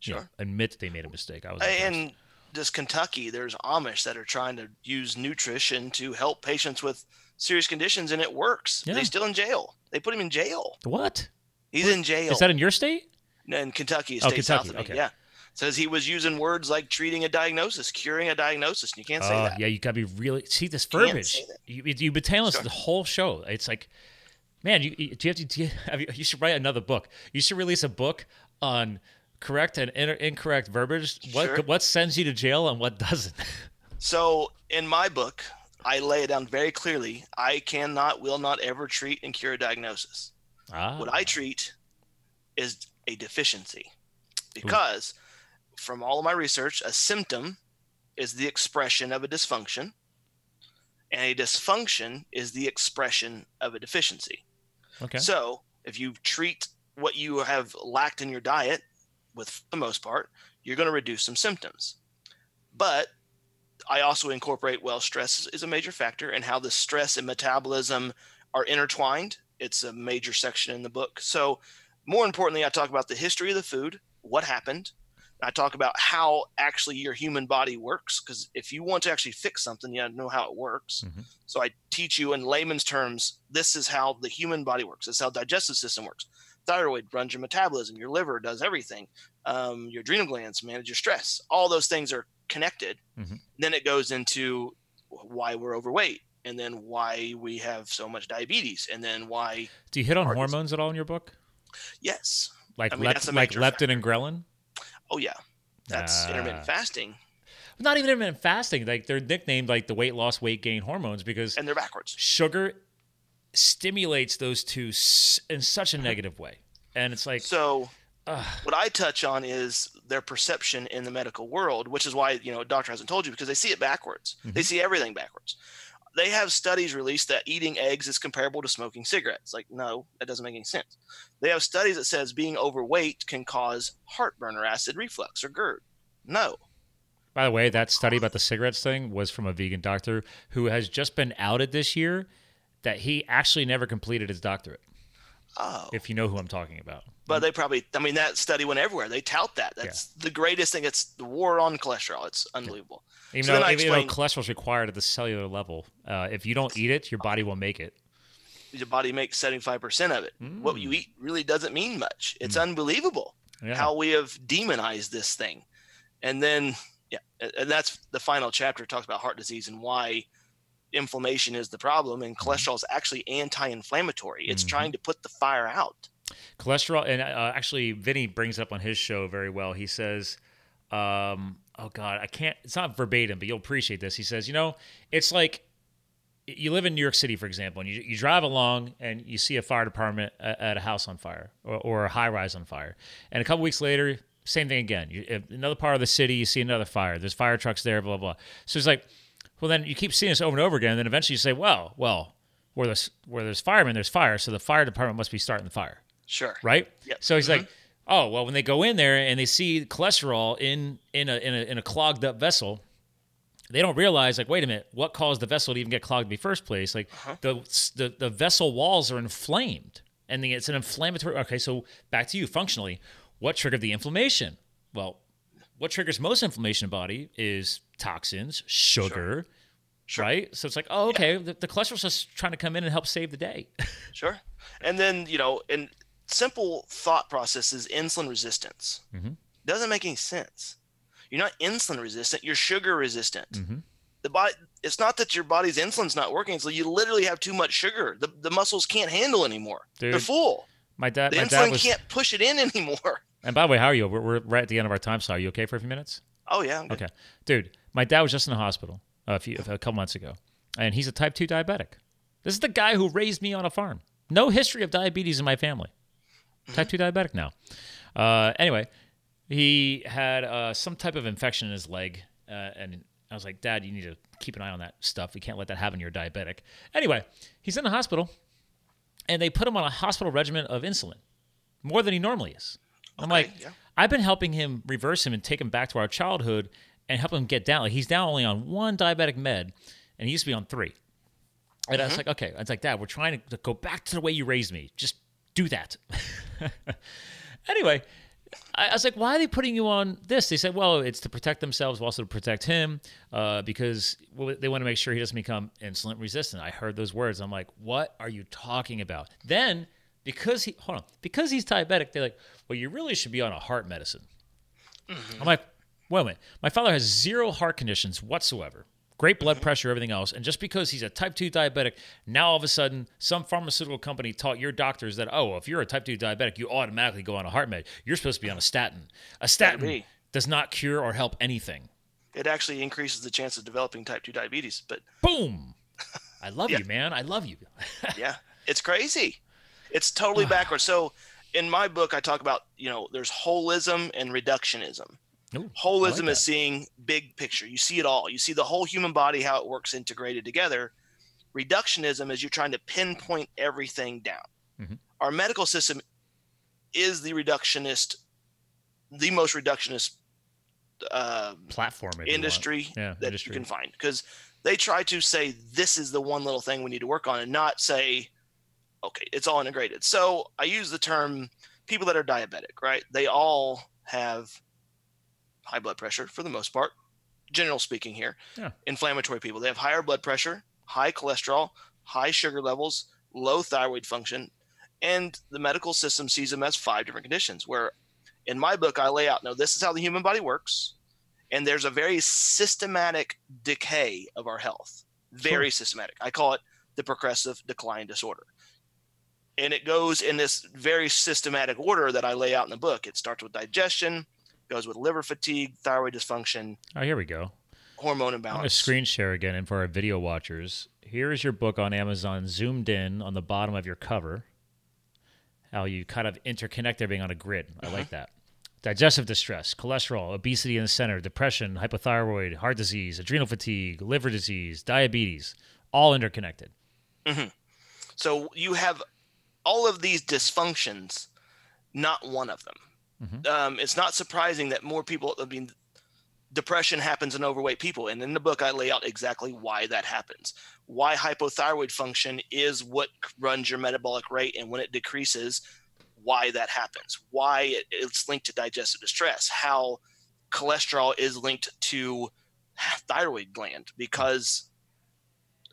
you know, admit that they made a mistake. I was impressed. and just Kentucky, there's Amish that are trying to use nutrition to help patients with serious conditions, and it works. Yeah. He's still in jail. They put him in jail. what? He's in jail. Is that in your state? in Kentucky, Oh, state south Kentucky, of me. okay. Yeah. Says he was using words like treating a diagnosis, curing a diagnosis. And you can't say Oh, that. yeah, you gotta be really see this verbiage. You, you've been telling us Sure. the whole show. It's like, man, you, you do you have to? Do you, have you, you should write another book. You should release a book on correct and in, incorrect verbiage. What Sure. what sends you to jail and what doesn't? So in my book, I lay it down very clearly. I cannot, will not ever treat and cure a diagnosis. ah, What I treat is a deficiency because from all of my research, a symptom is the expression of a dysfunction, and a dysfunction is the expression of a deficiency. okay. So if you treat what you have lacked in your diet, with for the most part, you're going to reduce some symptoms. But I also incorporate well, stress is- is a major factor, and how the stress and metabolism are intertwined. It's a major section in the book. So, more importantly, I talk about the history of the food, what happened. I talk about how actually your human body works, because if you want to actually fix something, you got to know how it works. Mhm. So I teach you in layman's terms. This is how the human body works. This is how the digestive system works. Thyroid runs your metabolism. Your liver does everything. Um, your adrenal glands manage your stress. All those things are connected. Mhm. Then it goes into why we're overweight, and then why we have so much diabetes, and then why do you hit on hormones at all in your book? yes, like I mean, lep- like leptin and ghrelin. Oh yeah, that's Ah. intermittent fasting, Not even intermittent fasting. Like they're nicknamed like the weight loss, weight gain hormones because and they're backwards. sugar stimulates those two in such a negative way, and it's like So what I touch on is their perception in the medical world, which is why you know a doctor hasn't told you because they see it backwards. They see everything backwards. They have studies released that eating eggs is comparable to smoking cigarettes. Like, no, that doesn't make any sense. They have studies that says being overweight can cause heartburn or acid reflux or GERD. No, By the way, that study about the cigarettes thing was from a vegan doctor who has just been outed this year that he actually never completed his doctorate. oh, If you know who I'm talking about. but they probably. I mean, that study went everywhere. They tout that. That's the greatest thing. It's the war on cholesterol. It's unbelievable. Even So though, even though cholesterol is required at the cellular level, uh, if you don't eat it, your body will make it. Your body makes seventy five percent of it. What you eat really doesn't mean much. It's unbelievable. Yeah. how we have demonized this thing. And then, yeah, and- that's the final chapter talks about heart disease and why inflammation is the problem. And cholesterol is actually anti inflammatory, it's Mhm. trying to put the fire out. cholesterol and uh, actually vinnie brings it up on his show very well he says um, oh god i can't it's not verbatim but you'll appreciate this. He says you know it's like you live in new york city for example and you, you drive along and you see a fire department at, a house on fire or, or a high rise on fire. And a couple weeks later same thing again. You, another part of the city you see another fire. There's fire trucks there blah blah so it's like well then you keep seeing this over and over again and then eventually you say well well where there's where there's firemen there's fire so the fire department must be starting the fire. Sure. right? Yep. So he's like, mm-hmm. Oh well, when they go in there and they see cholesterol in in a in a, in a clogged up vessel, they don't realize like, wait a minute, what caused the vessel to even get clogged in the first place? Like uh-huh. the, the the vessel walls are inflamed, and the, it's an inflammatory. Okay, so back to you functionally, what triggered the inflammation? Well, what triggers most inflammation in the body is toxins, sugar. Sure. Right, so it's like, oh, okay. The, the cholesterol's just trying to come in and help save the day. Sure. And then, you know, in simple thought process is insulin resistance. Mhm. Doesn't make any sense. You're not insulin resistant, you're sugar resistant. Mhm. The body it's not that your body's insulin's not working, it's like you literally have too much sugar. The, the muscles can't handle anymore. They're full. My dad, The my dad insulin was. can't push it in anymore. And by the way, how are you? We're, we're right at the end of our time, so are you okay for a few minutes? Oh yeah. I'm good. Okay, dude. My dad was just in the hospital a few a couple months ago, and he's a type two diabetic. This is the guy who raised me on a farm. No history of diabetes in my family. Type two diabetic now. Uh, anyway, he had uh, some type of infection in his leg, uh, and I was like, Dad, you need to keep an eye on that stuff. We can't let that happen. You're diabetic. Anyway, he's in the hospital, and they put him on a hospital regimen of insulin, more than he normally is. I'm like, yeah. I've been helping him reverse him and take him back to our childhood and help him get down. Like he's now only on one diabetic med, and he used to be on three. And I was like, okay. I was like, Dad, we're trying to go back to the way you raised me. Just do that. anyway, I, I was like, why are they putting you on this? They said, well, it's to protect themselves, also to protect him, uh, because they want to make sure he doesn't become insulin resistant. I heard those words. I'm like, what are you talking about? Then, because he hold on, because he's diabetic, they're like, well, you really should be on a heart medicine. I'm like, wait a minute. My father has zero heart conditions whatsoever. Great blood pressure, everything else. And just because he's a type 2 diabetic, now all of a sudden, some pharmaceutical company taught your doctors that, oh, if you're a type 2 diabetic, you automatically go on a heart med. You're supposed to be on a statin. A statin does not cure or help anything. It actually increases the chance of developing type 2 diabetes. But Boom. I love you, man. I love you. yeah, it's crazy. It's totally backwards. So in my book, I talk about, you know, there's holism and reductionism. Ooh, Holism like is seeing big picture. You see it all. You see the whole human body, how it works integrated together. Reductionism is you're trying to pinpoint everything down. Mhm. Our medical system is the reductionist, the most reductionist uh, platform if you industry Yeah, that industry. you can find because they try to say this is the one little thing we need to work on and not say okay it's all integrated so i use the term people that are diabetic right they all have high blood pressure for the most part general speaking here Yeah. inflammatory people. They have higher blood pressure high cholesterol high sugar levels low thyroid function and the medical system sees them as five different conditions where in my book i lay out no this is how the human body works and there's a very systematic decay of our health. Very systematic. I call it the progressive decline disorder. And it goes in this very systematic order that I lay out in the book. It starts with digestion, goes with liver fatigue, thyroid dysfunction, Oh, here we go. hormone I'm going to imbalance. screen share again, and for our video watchers, here is your book on Amazon, zoomed in on the bottom of your cover. How you kind of interconnect everything on a grid. I Mm-hmm. like that. Digestive distress, cholesterol, obesity in the center, depression, hypothyroid, heart disease, adrenal fatigue, liver disease, diabetes, all interconnected. So you have all of these dysfunctions, not one of them. Um, it's not surprising that more people, I mean, depression happens in overweight people. And in the book, I lay out exactly why that happens. Why hypothyroid function is what runs your metabolic rate. And when it decreases, why that happens, why it, it's linked to digestive distress, how cholesterol is linked to thyroid gland because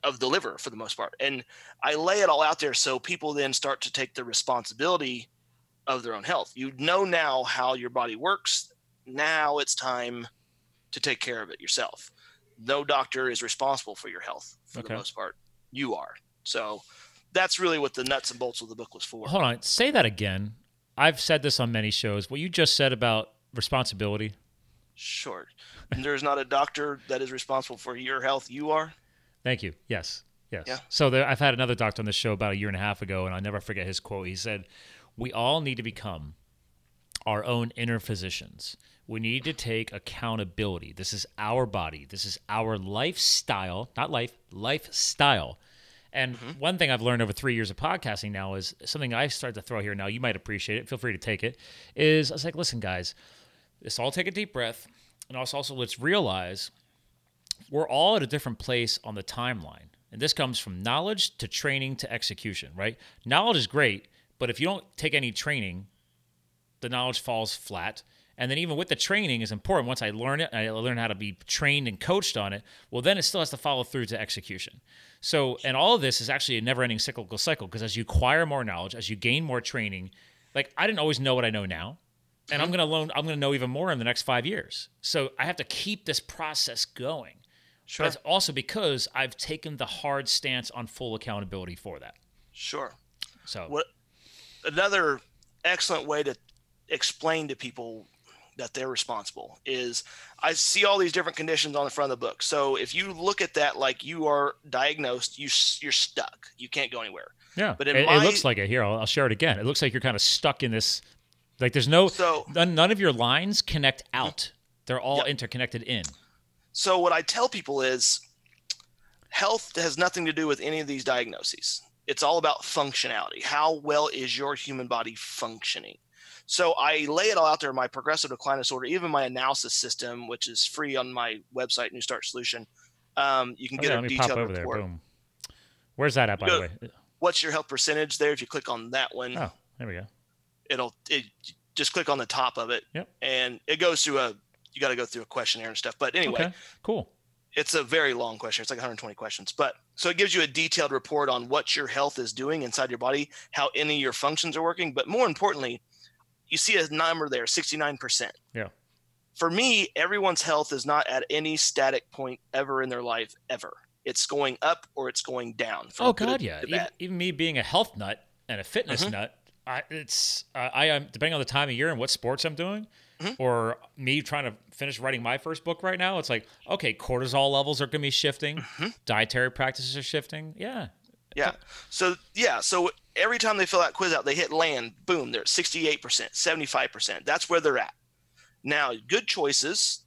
of the liver for the most part. And I lay it all out there so people then start to take the responsibility of their own health. You know now how your body works. Now it's time to take care of it yourself. No doctor is responsible for your health for Okay. the most part. You are. So that's really what the nuts and bolts of the book was for. Hold on, say that again. I've said this on many shows. What you just said about responsibility. Sure. There's not a doctor that is responsible for your health. You are. Thank you. Yes. Yes. Yeah. So there, I've had another doctor on the show about a year and a half ago, and I'll never forget his quote. He said, We all need to become our own inner physicians. We need to take accountability. This is our body. This is our lifestyle, not life, lifestyle. And mm-hmm. one thing I've learned over three years of podcasting now is something I start to throw here now. You might appreciate it. Feel free to take it. Is I was like, listen, guys, let's all take a deep breath, and also, also let's realize we're all at a different place on the timeline. And this comes from knowledge to training to execution, right? Knowledge is great, but if you don't take any training, the knowledge falls flat. And then even with the training is important. Once I learn it, I learn how to be trained and coached on it. Well, then it still has to follow through to execution. So, and all of this is actually a never-ending cyclical cycle because as you acquire more knowledge, as you gain more training, like I didn't always know what I know now, and I'm mm-hmm. gonna learn. I'm gonna know even more in the next five years. So I have to keep this process going. Sure. But it's also because I've taken the hard stance on full accountability for that. Sure. So What another excellent way to explain to people that they're responsible is I see all these different conditions on the front of the book. So if you look at that like you are diagnosed, you you're stuck. You can't go anywhere. yeah, but in it, it looks like it. Here, I'll, I'll share it again. It looks like you're kind of stuck in this. Like there's no So- none, none of your lines connect mm-hmm. out. They're all Yep. interconnected in. So what I tell people is health has nothing to do with any of these diagnoses. It's all about functionality. How well is your human body functioning? So I lay it all out there, my progressive decline disorder, even my analysis system, which is free on my website, New Start Solution. Um, you can Oh, get yeah, a let me pop detailed over there. Boom. Where's that at, by the way? What's your health percentage there? If you click on that one, Oh, there we go. it'll it, just click on the top of it, Yep. and it goes through a. You got to go through a questionnaire and stuff. But anyway, Okay, cool. it's a very long question. It's like 120 questions, but so it gives you a detailed report on what your health is doing inside your body, how any of your functions are working, but more importantly, you see a number there, 69%. Yeah. For me, everyone's health is not at any static point ever in their life ever. It's going up or it's going down. Oh God, yeah. Even, even me being a health nut and a fitness Mhm. nut, I, it's uh, I am depending on the time of year and what sports I'm doing, Mhm. or me trying to finish writing my first book right now. It's like okay, cortisol levels are going to be shifting, Mm-hmm. dietary practices are shifting. Yeah, Yeah. So yeah. So every time they fill that quiz out, they hit land. Boom. They're at sixty-eight percent, seventy-five percent. That's where they're at. Now, good choices,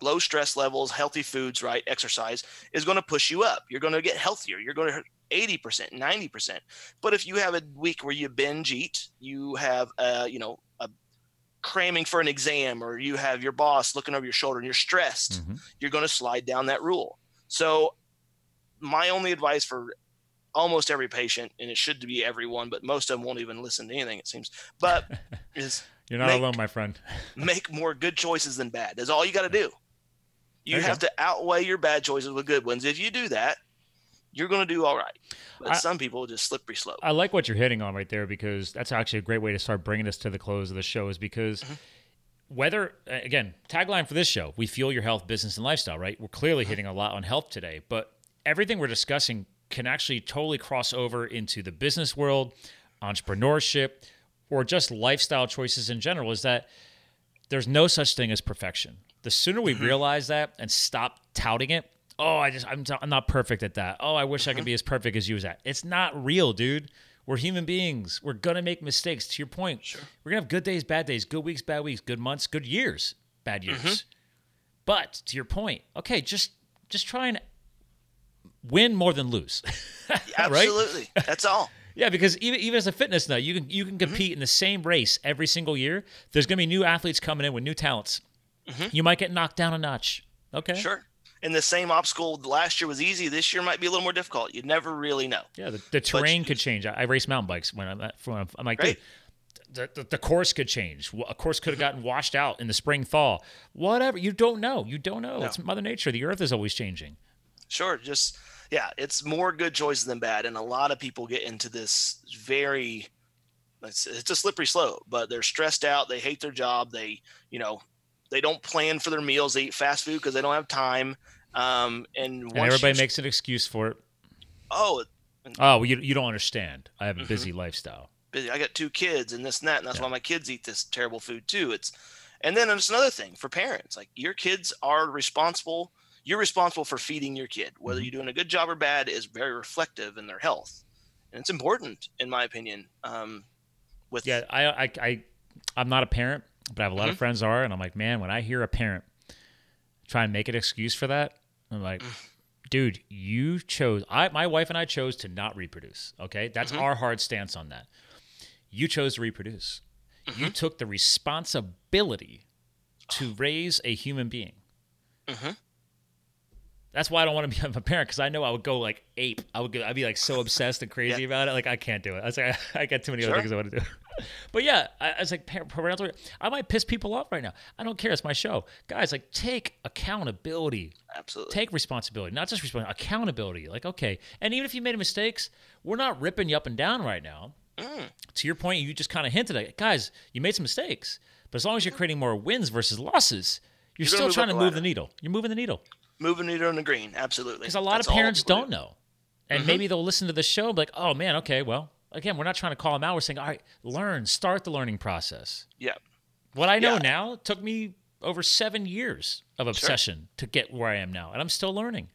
low stress levels, healthy foods, right? Exercise is going to push you up. You're going to get healthier. You're going to eighty percent, ninety percent. But if you have a week where you binge eat, you have uh, you know cramming for an exam, or you have your boss looking over your shoulder, and you're stressed Mhm. you're going to slide down that rule. So, my only advice for almost every patient, and it should be everyone, but most of them won't even listen to anything, it seems, but is you're not Make- alone, my friend. make more good choices than bad. That's all you got to do. You have to outweigh your bad choices with good ones. If you do that, you're going to do all right. But I- some people just slippery slope. I like what you're hitting on right there because that's actually a great way to start bringing us to the close of the show. Is because Mm-hmm. whether again tagline for this show, we fuel your health, business, and lifestyle. Right? We're clearly hitting a lot on health today, but everything we're discussing can actually totally cross over into the business world, entrepreneurship, or just lifestyle choices in general is that there's no such thing as perfection. The sooner we realize that and stop touting it, oh, I just I'm, I'm not perfect at that. Oh, I wish I could be as perfect as you as that. It's not real, dude. We're human beings. We're gonna make mistakes. To your point, Sure. we're gonna have good days, bad days, good weeks, bad weeks, good months, good years, bad years. But to your point, okay, just just try and win more than lose. right? Absolutely. That's all. Yeah, because even even as a fitness nut, you can you can Mm-hmm. compete in the same race every single year. There's going to be new athletes coming in with new talents. You might get knocked down a notch. Okay. Mm-hmm. Sure. And the same obstacle last year was easy. This year might be a little more difficult. You never really know. Yeah, the, the terrain could change. I, I race mountain bikes when I'm, when I'm like, dude, the, the, the course could change. A course could have gotten washed out in the spring, fall, whatever. You don't know. You don't know. It's Mother Nature. The Earth is always changing. Sure. Just yeah, it's more good choices than bad, and a lot of people get into this very. It's, it's a slippery slope, but they're stressed out. They hate their job. They, you know, they don't plan for their meals. They eat fast food because they don't have time. Um, and, And everybody makes an excuse for it. oh, Oh, well, you, you don't understand. I have Mm-hmm. a busy lifestyle. busy. I got two kids and this and that, and that's why my kids eat this terrible food too. It's and then there's another thing for parents. Like your kids are responsible. You're responsible for feeding your kid. Whether Mm-hmm. you're doing a good job or bad is very reflective in their health, and it's important, in my opinion. Um, with Yeah, I, I, I, I'm not a parent, but I have a lot Mm-hmm. of friends are, and I'm like, man, when I hear a parent try and make an excuse for that, I'm like, Mm. dude, you chose. I, my wife and I chose to not reproduce. Okay, that's Mm-hmm. our hard stance on that. You chose to reproduce. Mm-hmm. You took the responsibility to raise a human being. That's why I don't want to be a parent because I know I would go like ape. I would go, I'd be like so obsessed and crazy Yeah. about it. Like I can't do it. I was like, I, got too many other things I want to do. but yeah, I, I was like, parental. I might piss people off right now. I don't care. It's my show, guys. Like, take accountability. absolutely, Take responsibility, not just responsibility, accountability. Like, okay, and even if you made mistakes, we're not ripping you up and down right now. Mm. To your point, you just kind of hinted at, it. guys, you made some mistakes, but as long as you're creating more wins versus losses, you're, You're still trying to move the needle. You're moving the needle moving it on the green. Absolutely, because a lot That's of parents don't do. know, and maybe they'll listen to the show and be like, oh man, okay, well, again, we're not trying to call them out. We're saying, all right, learn, start the learning process. Yeah, What I know Yeah. now took me over seven years of obsession to get where I am now, and I'm still learning.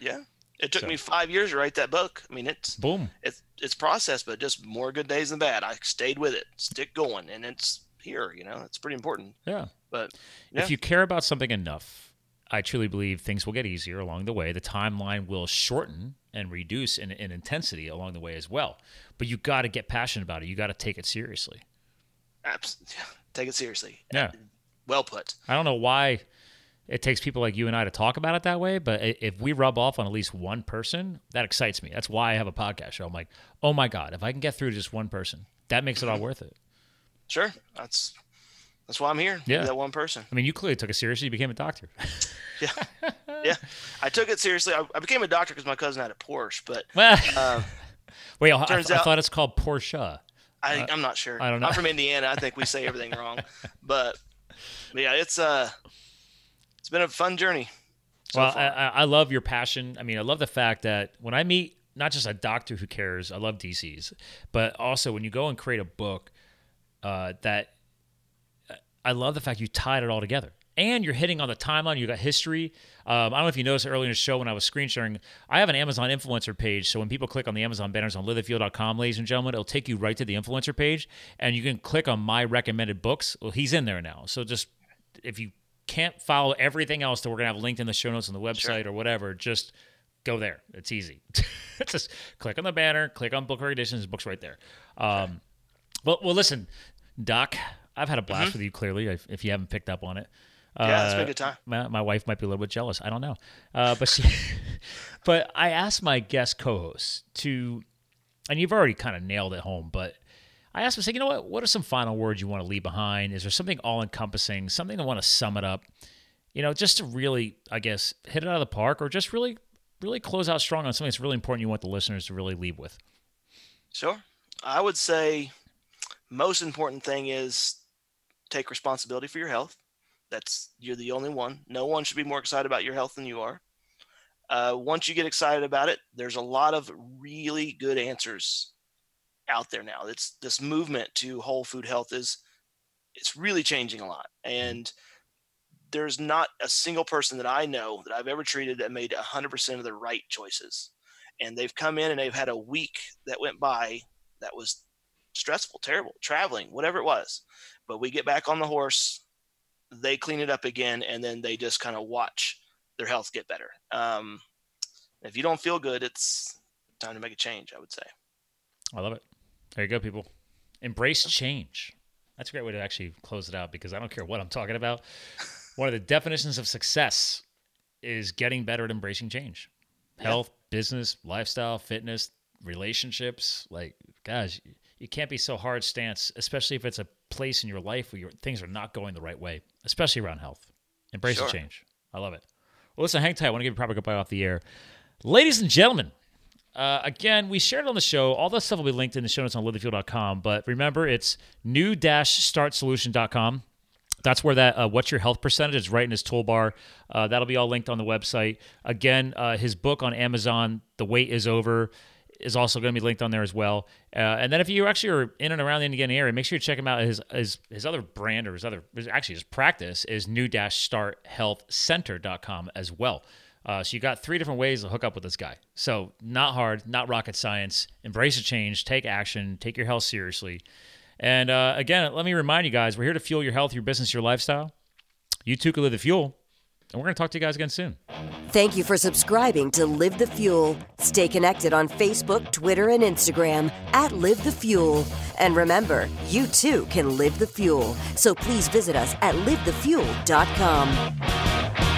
yeah. It took So- me five years to write that book. I mean, it's Boom. it's it's process, but just more good days than bad. I stayed with it, stick going, and it's here. You know, it's pretty important. Yeah. But yeah, If you care about something enough, I truly believe things will get easier along the way. The timeline will shorten and reduce in, in intensity along the way as well. But you got to get passionate about it. You got to take it seriously. abs- take it seriously. Yeah. Well put. I don't know why it takes people like you and I to talk about it that way, but if we rub off on at least one person, that excites me. That's why I have a podcast show. I'm like, oh my God, if I can get through to just one person, that makes it all worth it. Sure. That's that's why I'm here. Yeah. That one person. I mean, you clearly took it seriously. You became a doctor. Yeah. yeah. I took it seriously. I, I became a doctor because my cousin had a Porsche, but Well, um, Wait, I, turns I out- thought it's called Porsche. I, I'm not sure. Uh, I don't know. I'm from Indiana. I think we say everything wrong, but, but yeah, it's uh, it's been a fun journey. So well, I. I I love your passion. I mean, I love the fact that when I meet not just a doctor who cares, I love DCs, but also when you go and create a book uh, that I love the fact you tied it all together. And you're hitting on the timeline. You got history. Um, I don't know if you noticed earlier in the show when I was screen sharing. I have an Amazon influencer page. So when people click on the Amazon banners on livethefuel.com, ladies and gentlemen, it'll take you right to the influencer page, and you can click on my recommended books. Well, he's in there now. So just if you can't follow everything else that we're gonna have linked in the show notes on the website or whatever, just go there. It's easy. just click on the banner, click on book recommendations, book's right there. Um, well, well, listen, Doc, I've had a blast with you. Clearly, if, if you haven't picked up on it. Mm-hmm. Yeah, it's been a Uh, good time. My, my wife might be a little bit jealous. I don't know, uh, but she, but I asked my guest co-hosts to, and you've already kind of nailed it home, but I asked them, say, you know what? What are some final words you want to leave behind? Is there something all-encompassing, something that want to sum it up? You know, just to really, I guess, hit it out of the park, or just really, really close out strong on something that's really important. You want the listeners to really leave with. Sure. I would say most important thing is take responsibility for your health. That's you're the only one. No one should be more excited about your health than you are. Uh, once you get excited about it, there's a lot of really good answers out there now. It's this movement to whole food health is it's really changing a lot. And there's not a single person that I know that I've ever treated that made 100% of the right choices. And they've come in and they've had a week that went by that was stressful, terrible, traveling, whatever it was. But we get back on the horse, they clean it up again, and then they just kind of watch their health get better. Um, if you don't feel good, it's time to make a change, I would say. I love it. There you go, people. Embrace change. That's a great way to actually close it out because I don't care what I'm talking about. One of the definitions of success is getting better at embracing change. Health, yeah. business, lifestyle, fitness, relationships. Like, guys, you can't be so hard stance, especially if it's a place in your life where your, things are not going the right way, especially around health. Embrace sure. the change. I love it. Well, listen, hang tight. I want to give you a proper goodbye off the air. Ladies and gentlemen, uh, again, we shared on the show. All that stuff will be linked in the show notes on livethefuel.com. But remember, it's new-startsolution.com. That's where that uh, what's your health percentage is right in his toolbar. Uh, that'll be all linked on the website. Again, uh, his book on Amazon, The Wait Is Over, is also going to be linked on there as well. Uh, and then if you actually are in and around the Indiana area, make sure you check him out. His his, his other brand or his other actually his practice is new dash start health center.com as well. Uh, so you got three different ways to hook up with this guy. So not hard, not rocket science. Embrace a change, take action, take your health seriously. And uh, again, let me remind you guys, we're here to fuel your health, your business, your lifestyle. You too can live the fuel. And we're going to talk to you guys again soon. Thank you for subscribing to Live the Fuel. Stay connected on Facebook, Twitter, and Instagram at Live the Fuel. And remember, you too can live the fuel. So please visit us at livethefuel.com.